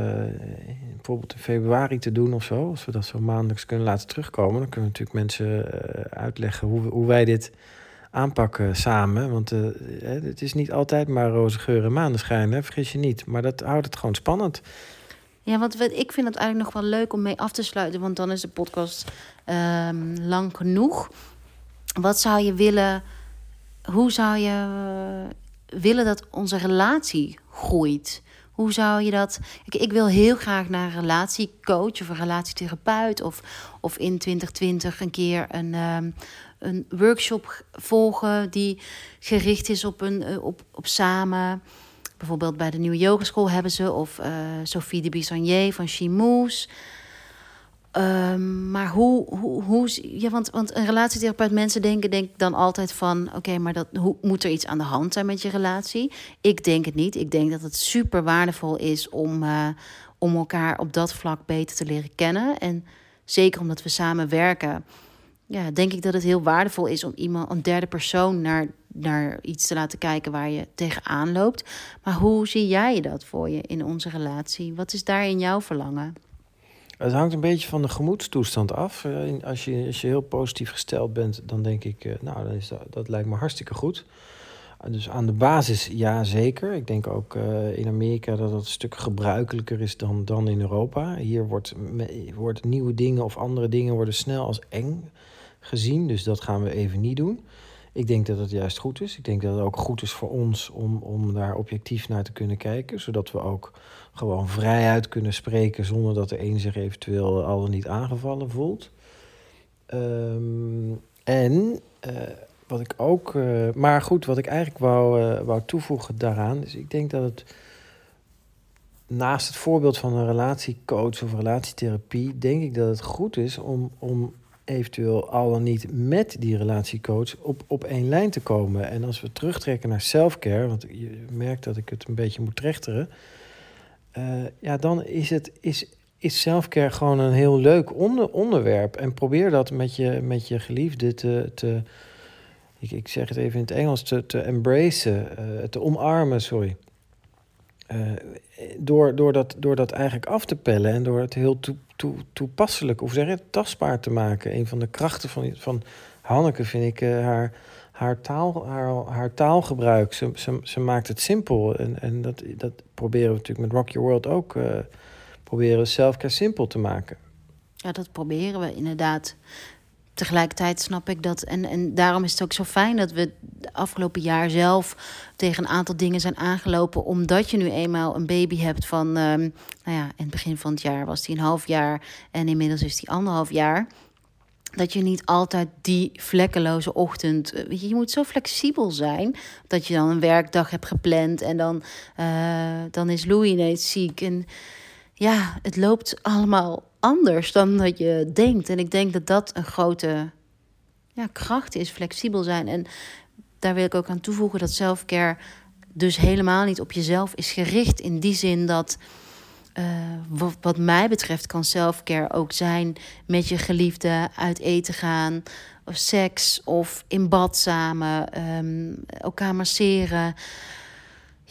bijvoorbeeld in februari te doen of zo. Als we dat zo maandelijks kunnen laten terugkomen. Dan kunnen we natuurlijk mensen uh, uitleggen hoe, hoe wij dit aanpakken samen. Want het is niet altijd maar roze geur en maneschijn, hè? vergis je niet. Maar dat houdt het gewoon spannend. Ja, want ik vind het eigenlijk nog wel leuk om mee af te sluiten. Want dan is de podcast um, lang genoeg. Wat zou je willen, hoe zou je willen dat onze relatie groeit? Hoe zou je dat. Ik, ik wil heel graag naar een relatiecoach of een relatietherapeut. Of, of in 2020 een keer een, um, een workshop volgen die gericht is op, een, op, op samen bijvoorbeeld bij de Nieuwe Yogeschool hebben ze, of uh, Sophie de Bisonnier van Chimoes. Um, maar hoe, hoe, hoe ja, want, want een relatietherapeut, mensen denken denk dan altijd van: oké, maar dat, hoe, moet er iets aan de hand zijn met je relatie? Ik denk het niet. Ik denk dat het super waardevol is om, uh, om elkaar op dat vlak beter te leren kennen. En zeker omdat we samen werken, ja, denk ik dat het heel waardevol is om iemand, een derde persoon naar, naar iets te laten kijken waar je tegenaan loopt. Maar hoe zie jij dat voor je in onze relatie? Wat is daar in jouw verlangen? Het hangt een beetje van de gemoedstoestand af. Eh, als je, als je heel positief gesteld bent, dan denk ik, eh, nou, dan is dat, dat lijkt me hartstikke goed. Dus aan de basis ja, zeker. Ik denk ook uh, in Amerika dat het een stuk gebruikelijker is dan, dan in Europa. Hier wordt, wordt nieuwe dingen of andere dingen worden snel als eng gezien. Dus dat gaan we even niet doen. Ik denk dat het juist goed is. Ik denk dat het ook goed is voor ons om, om daar objectief naar te kunnen kijken. Zodat we ook gewoon vrijuit kunnen spreken zonder dat de een zich eventueel al niet aangevallen voelt. Um, en uh, wat ik ook, uh, maar goed, wat ik eigenlijk wou, uh, wou toevoegen daaraan, is ik denk dat het naast het voorbeeld van een relatiecoach of relatietherapie, denk ik dat het goed is om, om eventueel al dan niet met die relatiecoach op, op één lijn te komen. En als we terugtrekken naar selfcare, want je merkt dat ik het een beetje moet trechteren, uh, ja, dan is het is, is selfcare gewoon een heel leuk onder, onderwerp. En probeer dat met je, met je geliefde te, te ik, ik zeg het even in het Engels, te, te embracen, uh, te omarmen, sorry. Uh, door, door, dat, door dat eigenlijk af te pellen en door het heel toe, toe, toepasselijk, of zeg je, tastbaar te maken. Een van de krachten van, van Hanneke vind ik haar, haar, taal, haar, haar taalgebruik. Ze, ze, ze maakt het simpel. En, en dat, dat proberen we natuurlijk met Rock Your World ook. Uh, proberen selfcare simpel te maken. Ja, dat proberen we inderdaad tegelijkertijd snap ik dat. En, en daarom is het ook zo fijn dat we de afgelopen jaar zelf tegen een aantal dingen zijn aangelopen. Omdat je nu eenmaal een baby hebt van, um, nou ja, in het begin van het jaar was die een half jaar en inmiddels is die anderhalf jaar. Dat je niet altijd die vlekkeloze ochtend. Eh, je, je moet zo flexibel zijn. Dat je dan een werkdag hebt gepland. En dan, uh, dan is Louis ineens ziek. En ja, het loopt allemaal anders dan dat je denkt. En ik denk dat dat een grote ja, kracht is, flexibel zijn. En daar wil ik ook aan toevoegen dat selfcare dus helemaal niet op jezelf is gericht. In die zin dat, uh, wat, wat, mij betreft, kan selfcare ook zijn met je geliefde uit eten gaan, of seks, of in bad samen, um, elkaar masseren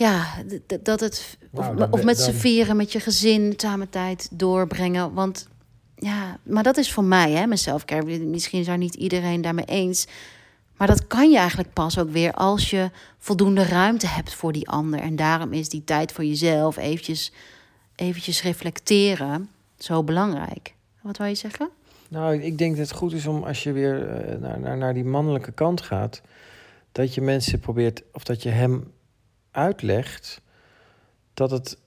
ja, dat het. Nou, of, of met z'n vieren, met je gezin samen tijd doorbrengen. Want ja, maar dat is voor mij, hè, mezelf. Misschien is daar niet iedereen daarmee eens. Maar dat kan je eigenlijk pas ook weer als je voldoende ruimte hebt voor die ander. En daarom is die tijd voor jezelf, eventjes, eventjes reflecteren, zo belangrijk. Wat wil je zeggen? Nou, ik denk dat het goed is om als je weer uh, naar, naar, naar die mannelijke kant gaat, dat je mensen probeert, of dat je hem uitlegt dat het,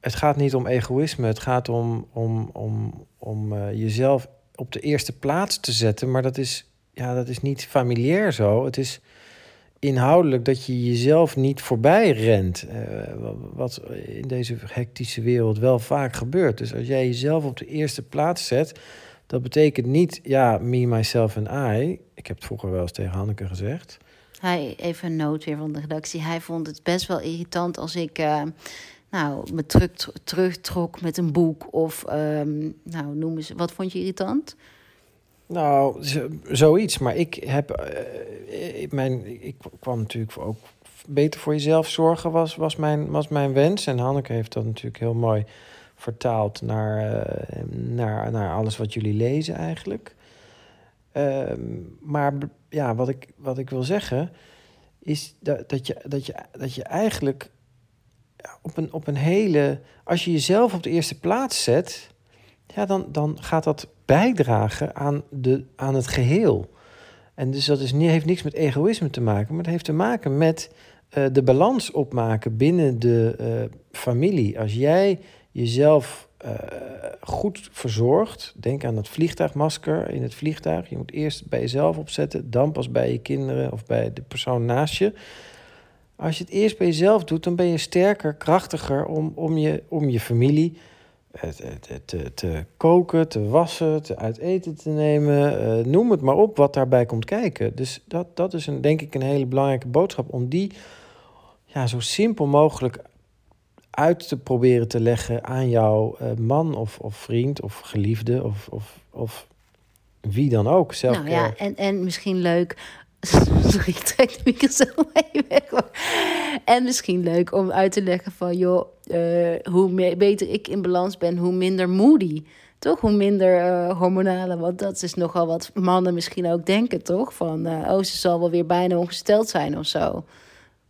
het gaat niet om egoïsme, het gaat om, om, om, om uh, jezelf op de eerste plaats te zetten. Maar dat is, ja, dat is niet familiair zo. Het is inhoudelijk dat je jezelf niet voorbij rent. Uh, wat in deze hectische wereld wel vaak gebeurt. Dus als jij jezelf op de eerste plaats zet, dat betekent niet, ja, me, myself en I. Ik heb het vroeger wel eens tegen Hanneke gezegd. Hij, even een noot weer van de redactie. Hij vond het best wel irritant als ik uh, nou, me terug, terugtrok met een boek. Of, um, nou, noem eens, wat vond je irritant? Nou, zoiets. Maar ik heb, uh, mijn, ik kwam natuurlijk ook beter voor jezelf zorgen was, was, mijn, was mijn wens. En Hanneke heeft dat natuurlijk heel mooi vertaald naar, uh, naar, naar alles wat jullie lezen eigenlijk. Uh, maar ja, wat ik, wat ik wil zeggen, is dat, dat, je, dat, je, dat je eigenlijk op een, op een hele. Als je jezelf op de eerste plaats zet, ja, dan, dan gaat dat bijdragen aan, de, aan het geheel. En dus dat is, heeft niks met egoïsme te maken, maar het heeft te maken met uh, de balans opmaken binnen de uh, familie. Als jij jezelf uh, goed verzorgd. Denk aan het vliegtuigmasker in het vliegtuig. Je moet eerst bij jezelf opzetten, dan pas bij je kinderen of bij de persoon naast je. Als je het eerst bij jezelf doet, dan ben je sterker, krachtiger om, om, je, om je familie eh, te, te, te koken, te wassen, te uit eten te nemen. Uh, noem het maar op wat daarbij komt kijken. Dus dat, dat is een, denk ik een hele belangrijke boodschap om die ja, zo simpel mogelijk uit te proberen te leggen aan jouw uh, man of, of vriend of geliefde of, of, of wie dan ook. Zelf nou ja, en, en misschien leuk. Sorry, ik trek de microfoon mee weg. En misschien leuk om uit te leggen van, joh, uh, hoe beter ik in balans ben, hoe minder moody. Toch? Hoe minder uh, hormonale. Want dat is nogal wat mannen misschien ook denken, toch? Van, uh, oh, ze zal wel weer bijna ongesteld zijn of zo.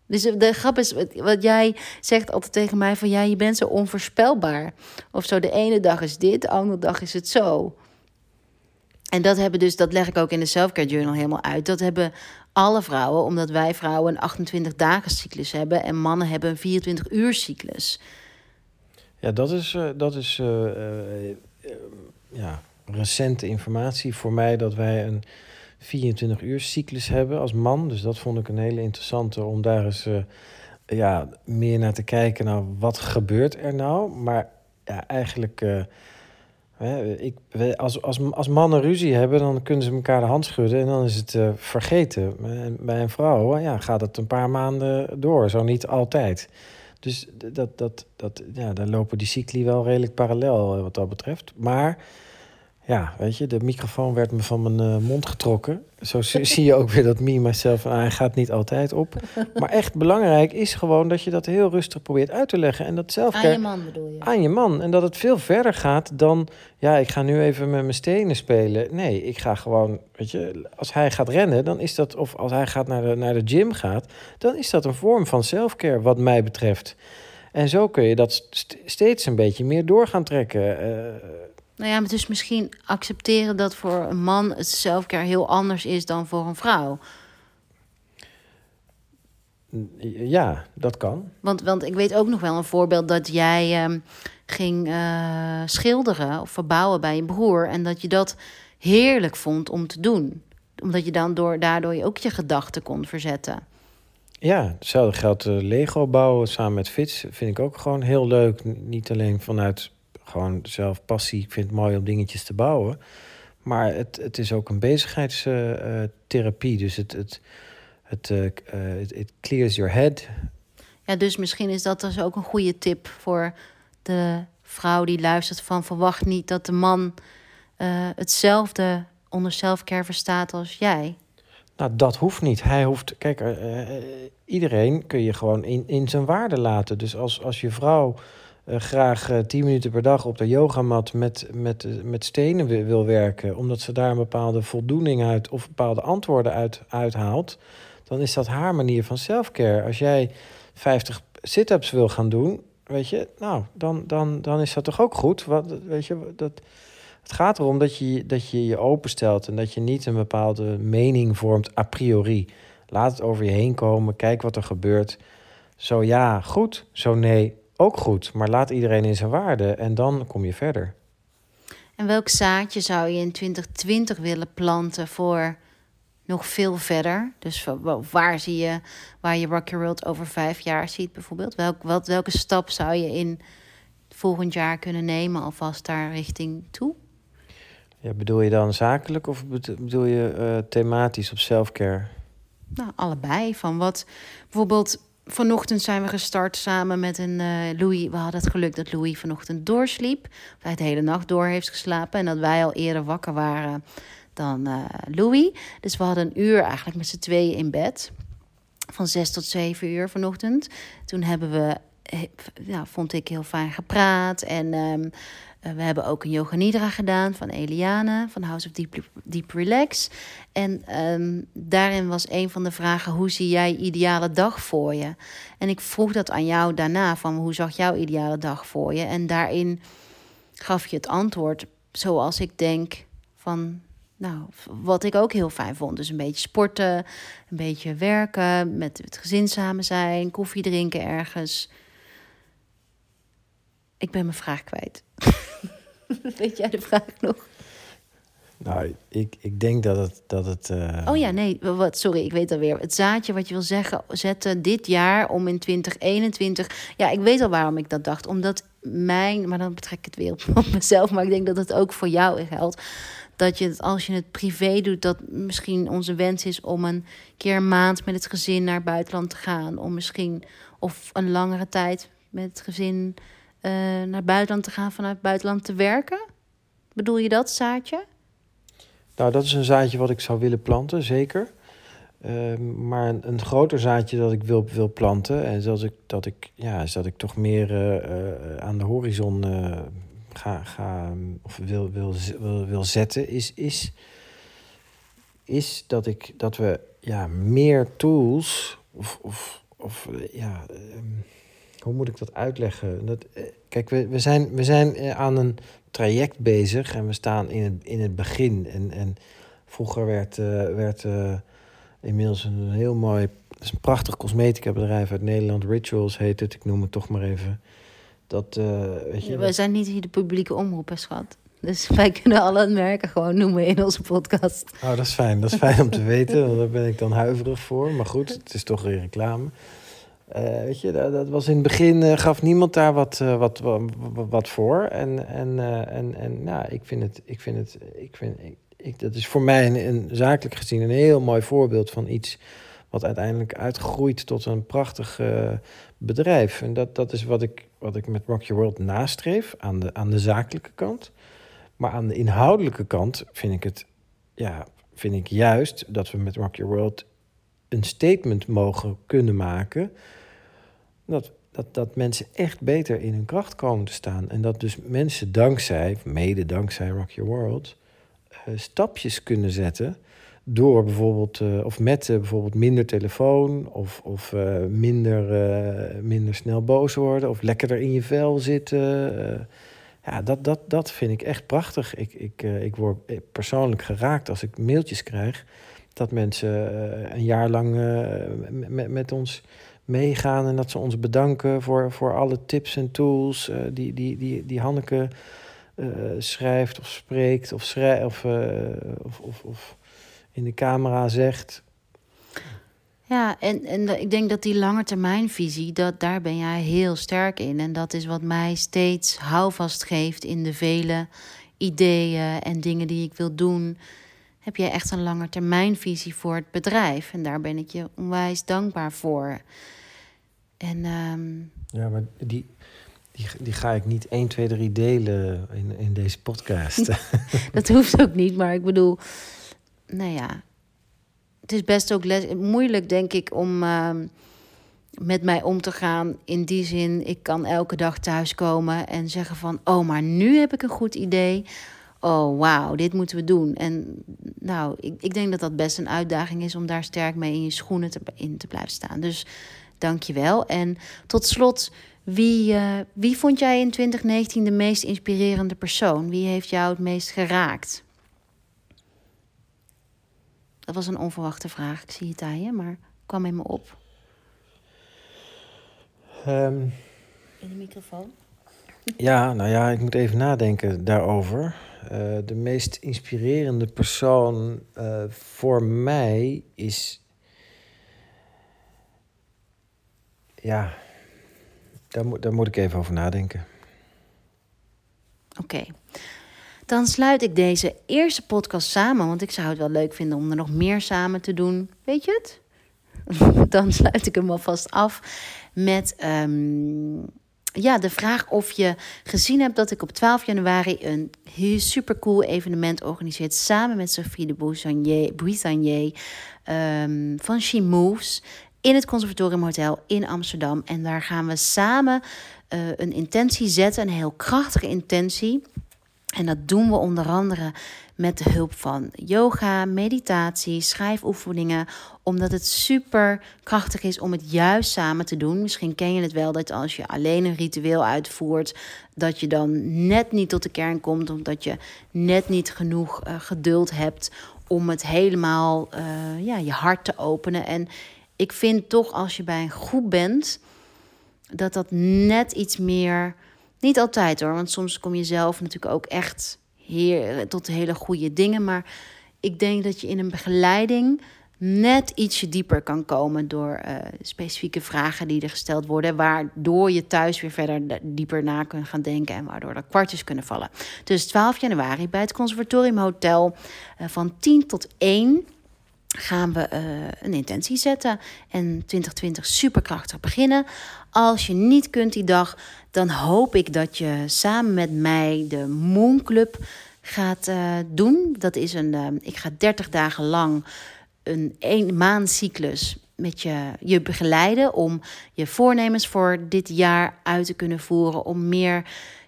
Dus de grap is, wat jij zegt altijd tegen mij: van ja, je bent zo onvoorspelbaar. Of zo, de ene dag is dit, de andere dag is het zo. En dat hebben dus, dat leg ik ook in de Selfcare Journal helemaal uit. Dat hebben alle vrouwen, omdat wij vrouwen een 28 dagen cyclus hebben en mannen hebben een 24 uur cyclus. Ja, dat is, uh, dat is uh, uh, ja, recente informatie voor mij dat wij een 24 uur cyclus hebben als man. Dus dat vond ik een hele interessante om daar eens ja, meer naar te kijken. Nou, wat gebeurt er nou? Maar ja, eigenlijk ik, als, als, als mannen ruzie hebben, dan kunnen ze elkaar de hand schudden en dan is het uh, vergeten. Bij een vrouw ja, gaat het een paar maanden door, zo niet altijd. Dus dat, dat, dat, ja, daar lopen die cycli wel redelijk parallel eh, wat dat betreft. Maar ja, weet je, de microfoon werd me van mijn uh, mond getrokken. Zo zie je ook weer dat me, myself, hij gaat niet altijd op. Maar echt belangrijk is gewoon dat je dat heel rustig probeert uit te leggen. En dat zelf aan je man bedoel je? Aan je man. En dat het veel verder gaat dan, ja, ik ga nu even met mijn stenen spelen. Nee, ik ga gewoon, weet je, als hij gaat rennen, dan is dat, of als hij gaat naar de, naar de gym gaat, dan is dat een vorm van selfcare wat mij betreft. En zo kun je dat steeds een beetje meer door gaan trekken. Uh, nou ja, dus misschien accepteren dat voor een man het zelfcare heel anders is dan voor een vrouw. Ja, dat kan. Want, want ik weet ook nog wel een voorbeeld dat jij uh, ging uh, schilderen of verbouwen bij je broer. En dat je dat heerlijk vond om te doen. Omdat je dan door, daardoor ook je gedachten kon verzetten. Ja, hetzelfde geldt uh, Lego bouwen samen met Fits. Vind ik ook gewoon heel leuk. Niet alleen vanuit gewoon zelf passie. Ik vind het mooi om dingetjes te bouwen. Maar het, het is ook een bezigheidstherapie. dus het, het, het, it clears your head. Ja, dus misschien is dat dus ook een goede tip voor de vrouw die luistert van verwacht niet dat de man uh, hetzelfde onder selfcare verstaat als jij. Nou, dat hoeft niet. Hij hoeft. Kijk, uh, iedereen kun je gewoon in, in zijn waarde laten. Dus als, als je vrouw uh, graag uh, 10 minuten per dag op de yogamat met, met, met stenen wil, wil, werken, omdat ze daar een bepaalde voldoening uit of bepaalde antwoorden uit uithaalt, dan is dat haar manier van selfcare. Als jij 50 sit-ups wil gaan doen, weet je, nou, dan, dan, dan is dat toch ook goed. Wat, weet je, dat, het gaat erom dat je, dat je je openstelt en dat je niet een bepaalde mening vormt a priori. Laat het over je heen komen, kijk wat er gebeurt. Zo ja, goed. Zo nee, ook goed. Maar laat iedereen in zijn waarde en dan kom je verder. En welk zaadje zou je in 2020 willen planten voor nog veel verder? Dus waar zie je waar je Rock Your World over vijf jaar ziet bijvoorbeeld? Welk, wat, welke stap zou je in volgend jaar kunnen nemen alvast daar richting toe? Ja, bedoel je dan zakelijk of bedoel je uh, thematisch op selfcare? Nou, allebei. Van wat bijvoorbeeld vanochtend zijn we gestart samen met een uh, Louis. We hadden het geluk dat Louis vanochtend doorsliep. Hij het de hele nacht door heeft geslapen. En dat wij al eerder wakker waren dan uh, Louis. Dus we hadden een uur eigenlijk met z'n tweeën in bed. Van zes tot zeven uur vanochtend. Toen hebben we, ja, vond ik heel fijn gepraat. En uh, we hebben ook een yoga nidra gedaan van Eliane van House of Deep, Deep Relax. En um, daarin was een van de vragen: hoe zie jij ideale dag voor je? En ik vroeg dat aan jou daarna: van hoe zag jouw ideale dag voor je? En daarin gaf je het antwoord zoals ik denk van. Nou, wat ik ook heel fijn vond. Dus een beetje sporten, een beetje werken, met het gezin samen zijn, koffie drinken ergens. Ik ben mijn vraag kwijt. Weet jij de vraag nog? Nou, ik, ik denk dat het. Dat het uh... Oh ja, nee, wat, sorry, ik weet alweer. Het zaadje wat je wil zeggen, zetten dit jaar om in 2021. Ja, ik weet al waarom ik dat dacht. Omdat mijn, maar dan betrek ik het weer op mezelf, maar ik denk dat het ook voor jou geldt. Dat je het, als je het privé doet, dat misschien onze wens is om een keer een maand met het gezin naar het buitenland te gaan. Om misschien, of een langere tijd met het gezin uh, naar buitenland te gaan, vanuit het buitenland te werken. Bedoel je dat, zaadje? Nou, dat is een zaadje wat ik zou willen planten, zeker. Ehm, maar een, een, groter zaadje dat ik wil, wil planten, en dat ik, dat ik, ja, is dat ik toch meer uh, uh, aan de horizon ga, ga of wil, wil, wil, wil zetten, is, is, is dat, ik, dat we ja, meer tools, of, of, of ja, um, hoe moet ik dat uitleggen? Dat, kijk, we, we, zijn, we zijn aan een traject bezig en we staan in het, in het begin. En, en vroeger werd, uh, werd uh, inmiddels een heel mooi, is een prachtig cosmetica bedrijf uit Nederland, Rituals heet het, ik noem het toch maar even. Dat, uh, weet je, we zijn niet hier de publieke omroep, hè, schat. Dus wij kunnen alle merken gewoon noemen in onze podcast. Oh, dat is fijn. Dat is fijn om te weten. Want daar ben ik dan huiverig voor. Maar goed, het is toch weer reclame. Uh, weet je, dat, dat, was in het begin uh, gaf niemand daar wat, uh, wat, wat, wat, voor. En, en, en, en nou, ik vind het, ik vind het, ik vind, ik, dat is voor mij een, zakelijk gezien een heel mooi voorbeeld van iets wat uiteindelijk uitgroeit tot een prachtig bedrijf. En dat, dat is wat ik, wat ik met Rock Your World nastreef aan de, aan de zakelijke kant. Maar aan de inhoudelijke kant vind ik het, ja, vind ik juist dat we met Rock Your World een statement mogen kunnen maken. Dat, dat, dat mensen echt beter in hun kracht komen te staan. En dat dus mensen dankzij, mede dankzij Rock Your World, uh, stapjes kunnen zetten. Door bijvoorbeeld, uh, of met uh, bijvoorbeeld minder telefoon, of, of minder, minder snel boos worden, of lekkerder in je vel zitten. ja, dat, dat, dat vind ik echt prachtig. Ik, ik, ik word persoonlijk geraakt als ik mailtjes krijg dat mensen een jaar lang met, met ons meegaan en dat ze ons bedanken voor, voor alle tips en tools uh, die, die, die, die Hanneke schrijft of spreekt of, schrij of, of, of, of, in de camera zegt. Ja, en, en ik denk dat die langetermijnvisie, dat, daar ben jij heel sterk in. En dat is wat mij steeds houvast geeft in de vele ideeën en dingen die ik wil doen heb jij echt een langetermijnvisie voor het bedrijf. En daar ben ik je onwijs dankbaar voor. En, um... Ja, maar die, die, die ga ik niet 1, 2, 3 delen in, in deze podcast. dat hoeft ook niet, maar ik bedoel, nou ja, het is best ook les, moeilijk, denk ik, om uh, met mij om te gaan. In die zin, ik kan elke dag thuiskomen en zeggen van, oh, maar nu heb ik een goed idee oh wauw, dit moeten we doen. En nou, ik, ik denk dat dat best een uitdaging is om daar sterk mee in je schoenen te, in te blijven staan. Dus dank je wel. En tot slot, wie, uh, wie vond jij in 2019 de meest inspirerende persoon? Wie heeft jou het meest geraakt? Dat was een onverwachte vraag. Ik zie het aan je, maar kwam in me op. Um, in de microfoon. Ja, nou ja, ik moet even nadenken daarover. Uh, de meest inspirerende persoon uh, voor mij is. Ja, daar moet, daar moet ik even over nadenken. Oké. Dan sluit ik deze eerste podcast samen, want ik zou het wel leuk vinden om er nog meer samen te doen. Weet je het? Dan sluit ik hem alvast af met. Um, ja, de vraag of je gezien hebt dat ik op 12 januari een super cool evenement organiseer samen met Sophie de Buissanier um, van She Moves in het Conservatorium Hotel in Amsterdam. En daar gaan we samen uh, een intentie zetten, een heel krachtige intentie. En dat doen we onder andere met de hulp van yoga, meditatie, schrijfoefeningen, omdat het super krachtig is om het juist samen te doen. Misschien ken je het wel dat als je alleen een ritueel uitvoert, dat je dan net niet tot de kern komt, omdat je net niet genoeg uh, geduld hebt om het helemaal uh, ja, je hart te openen. En ik vind toch als je bij een groep bent, dat dat net iets meer. Niet altijd hoor, want soms kom je zelf natuurlijk ook echt heer, tot hele goede dingen. Maar ik denk dat je in een begeleiding net ietsje dieper kan komen door eh, specifieke vragen die er gesteld worden, waardoor je thuis weer verder dieper na kunt gaan denken en waardoor er kwartjes kunnen vallen. Dus 12 januari bij het Conservatorium Hotel uh, van 10 tot 1 gaan we uh, een intentie zetten en 2020 superkrachtig beginnen. Als je niet kunt die dag, dan hoop ik dat je samen met mij de Moon Club gaat doen. Dat is een, ik ga 30 dagen lang een een maandcyclus met je, je begeleiden om je voornemens voor dit jaar uit te kunnen voeren. Om meer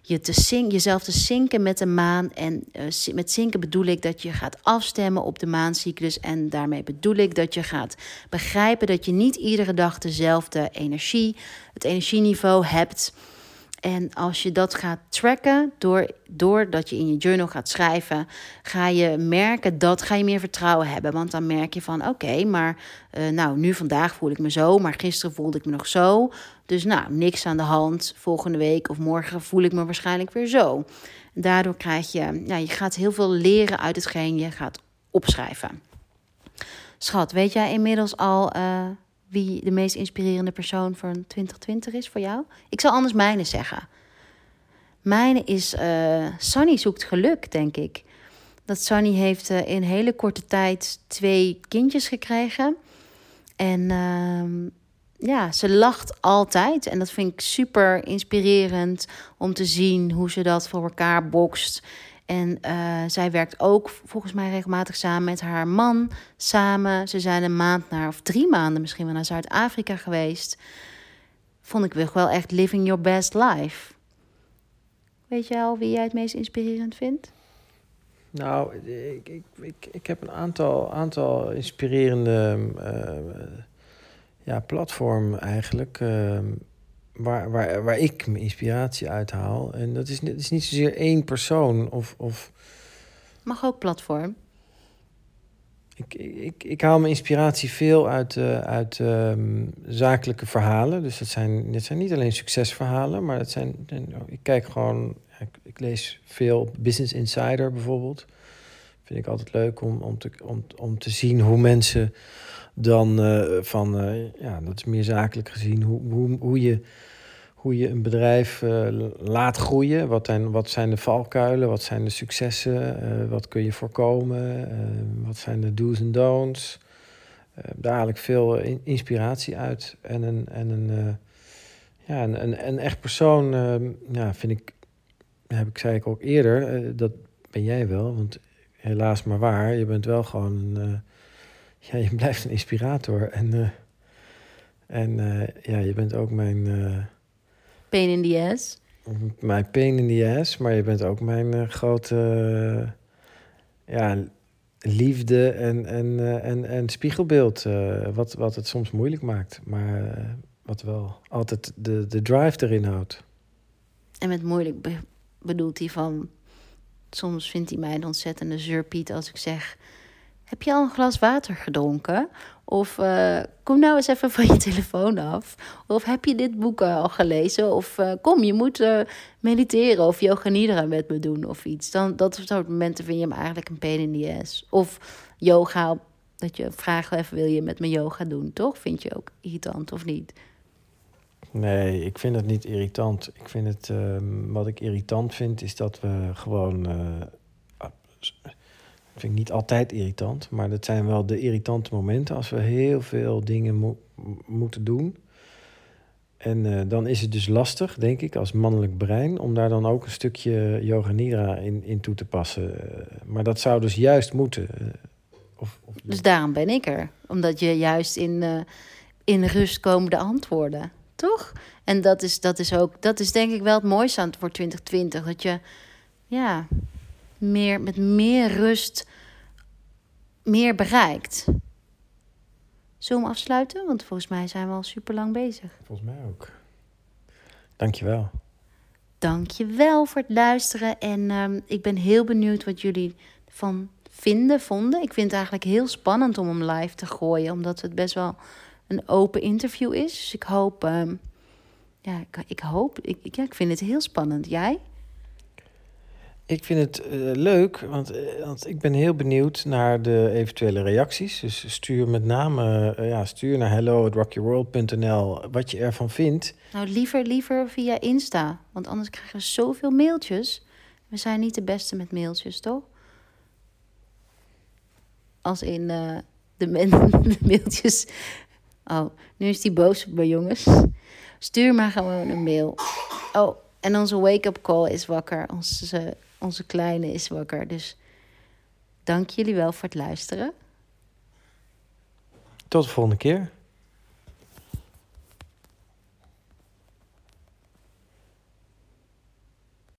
je te zink, jezelf te zinken met de maan. En uh, met zinken bedoel ik dat je gaat afstemmen op de maancyclus. En daarmee bedoel ik dat je gaat begrijpen dat je niet iedere dag dezelfde energie, het energieniveau hebt. En als je dat gaat tracken, door, doordat je in je journal gaat schrijven, ga je merken dat ga je meer vertrouwen hebben. Want dan merk je van oké, maar uh, nou, nu vandaag voel ik me zo, maar gisteren voelde ik me nog zo. Dus nou, niks aan de hand. Volgende week of morgen voel ik me waarschijnlijk weer zo. daardoor krijg je, ja, je gaat heel veel leren uit hetgeen je gaat opschrijven. Schat, weet jij inmiddels al uh, wie de meest inspirerende persoon van 2020 is voor jou? Ik zal anders mijne zeggen. Mijne is uh, Sunny zoekt geluk, denk ik. Dat Sunny heeft uh, in hele korte tijd twee kindjes gekregen. En uh, ja, ze lacht altijd. En dat vind ik super inspirerend om te zien hoe ze dat voor elkaar bokst. En uh, zij werkt ook volgens mij regelmatig samen met haar man. Samen. Ze zijn een maand naar, of drie maanden misschien wel naar Zuid-Afrika geweest. Vond ik wel echt living your best life. Weet je al wie jij het meest inspirerend vindt? Nou, ik, ik, ik, ik heb een aantal, aantal inspirerende uh, ja, platformen eigenlijk. Uh, waar, waar, waar ik mijn inspiratie uit haal. En dat is, het is niet zozeer één persoon of. of... Mag ook platform. Ik, ik, ik haal mijn inspiratie veel uit, uh, uit um, zakelijke verhalen. Dus dat zijn, dat zijn niet alleen succesverhalen, maar dat zijn. Ik kijk gewoon. Ik, ik lees veel Business Insider bijvoorbeeld. Vind ik altijd leuk om, om, te, om, om te zien hoe mensen dan uh, van, uh, ja, dat is meer zakelijk gezien, hoe, hoe, hoe je hoe je een bedrijf uh, laat groeien. Wat zijn, wat zijn de valkuilen? Wat zijn de successen? Wat kun je voorkomen? Wat zijn de do's en don'ts? daar haal veel inspiratie uit. En een, en een, ja, een, een, echt persoon, ja, vind ik, heb ik, zei ik ook eerder, dat ben jij wel. Want helaas maar waar, je bent wel gewoon een, ja, je blijft een inspirator. En, en ja, je bent ook mijn pain in the ass? Mijn pain in the ass, maar je bent ook mijn grote ja, liefde en, en, en, en spiegelbeeld. wat, wat het soms moeilijk maakt, maar wat wel altijd de, de drive erin houdt. En met moeilijk be bedoelt hij van... Soms vindt hij mij een ontzettende zeurpiet als ik zeg... Heb je al een glas water gedronken? Of uh, kom nou eens even van je telefoon af. Of heb je dit boek al gelezen? Of uh, kom, je moet mediteren of yoga nidra met me doen of iets. Dan, dat soort momenten vind je hem eigenlijk een pain in the ass. Of yoga, dat je vraagt even, wil je met me yoga doen? Toch? Vind je ook irritant of niet? Nee, ik vind het niet irritant. Ik vind het, ehm, wat ik irritant vind, is dat we gewoon vind ik niet altijd irritant, maar dat zijn wel de irritante momenten als we heel veel dingen moeten doen. En uh, dan is het dus lastig, denk ik, als mannelijk brein, om daar dan ook een stukje yoga nidra in, in toe te passen. Uh, maar dat zou dus juist moeten. Uh, of, of... Dus daarom ben ik er, omdat je juist in, in rust komen de antwoorden, toch? En dat is, dat is ook, dat is denk ik wel het mooiste aan het voor 2020, dat je, ja, meer, met meer rust meer bereikt. Zullen we afsluiten? Want volgens mij zijn we al super lang bezig. Volgens mij ook. Dankjewel. Dankjewel voor het luisteren. En um, ik ben heel benieuwd wat jullie van vinden, vonden. Ik vind het eigenlijk heel spannend om hem live te gooien. Omdat het best wel een open interview is. Dus ik hoop... Um, ja, ik, ik hoop... Ik, ja, ik vind het heel spannend. Jij? Ik vind het eh, leuk, want, eh, want ik ben heel benieuwd naar de eventuele reacties. Dus stuur met name eh, ja, stuur naar hello@rockyourworld.nl wat je ervan vindt. Nou, liever, liever via Insta. Want anders krijgen we zoveel mailtjes. We zijn niet de beste met mailtjes, toch? Als in de, de mailtjes. Oh, nu is die boos op me, jongens. Stuur maar gewoon een mail. Oh, en onze wake-up call is wakker. Onze, onze kleine is wakker. Dus dank jullie wel voor het luisteren. Tot de volgende keer.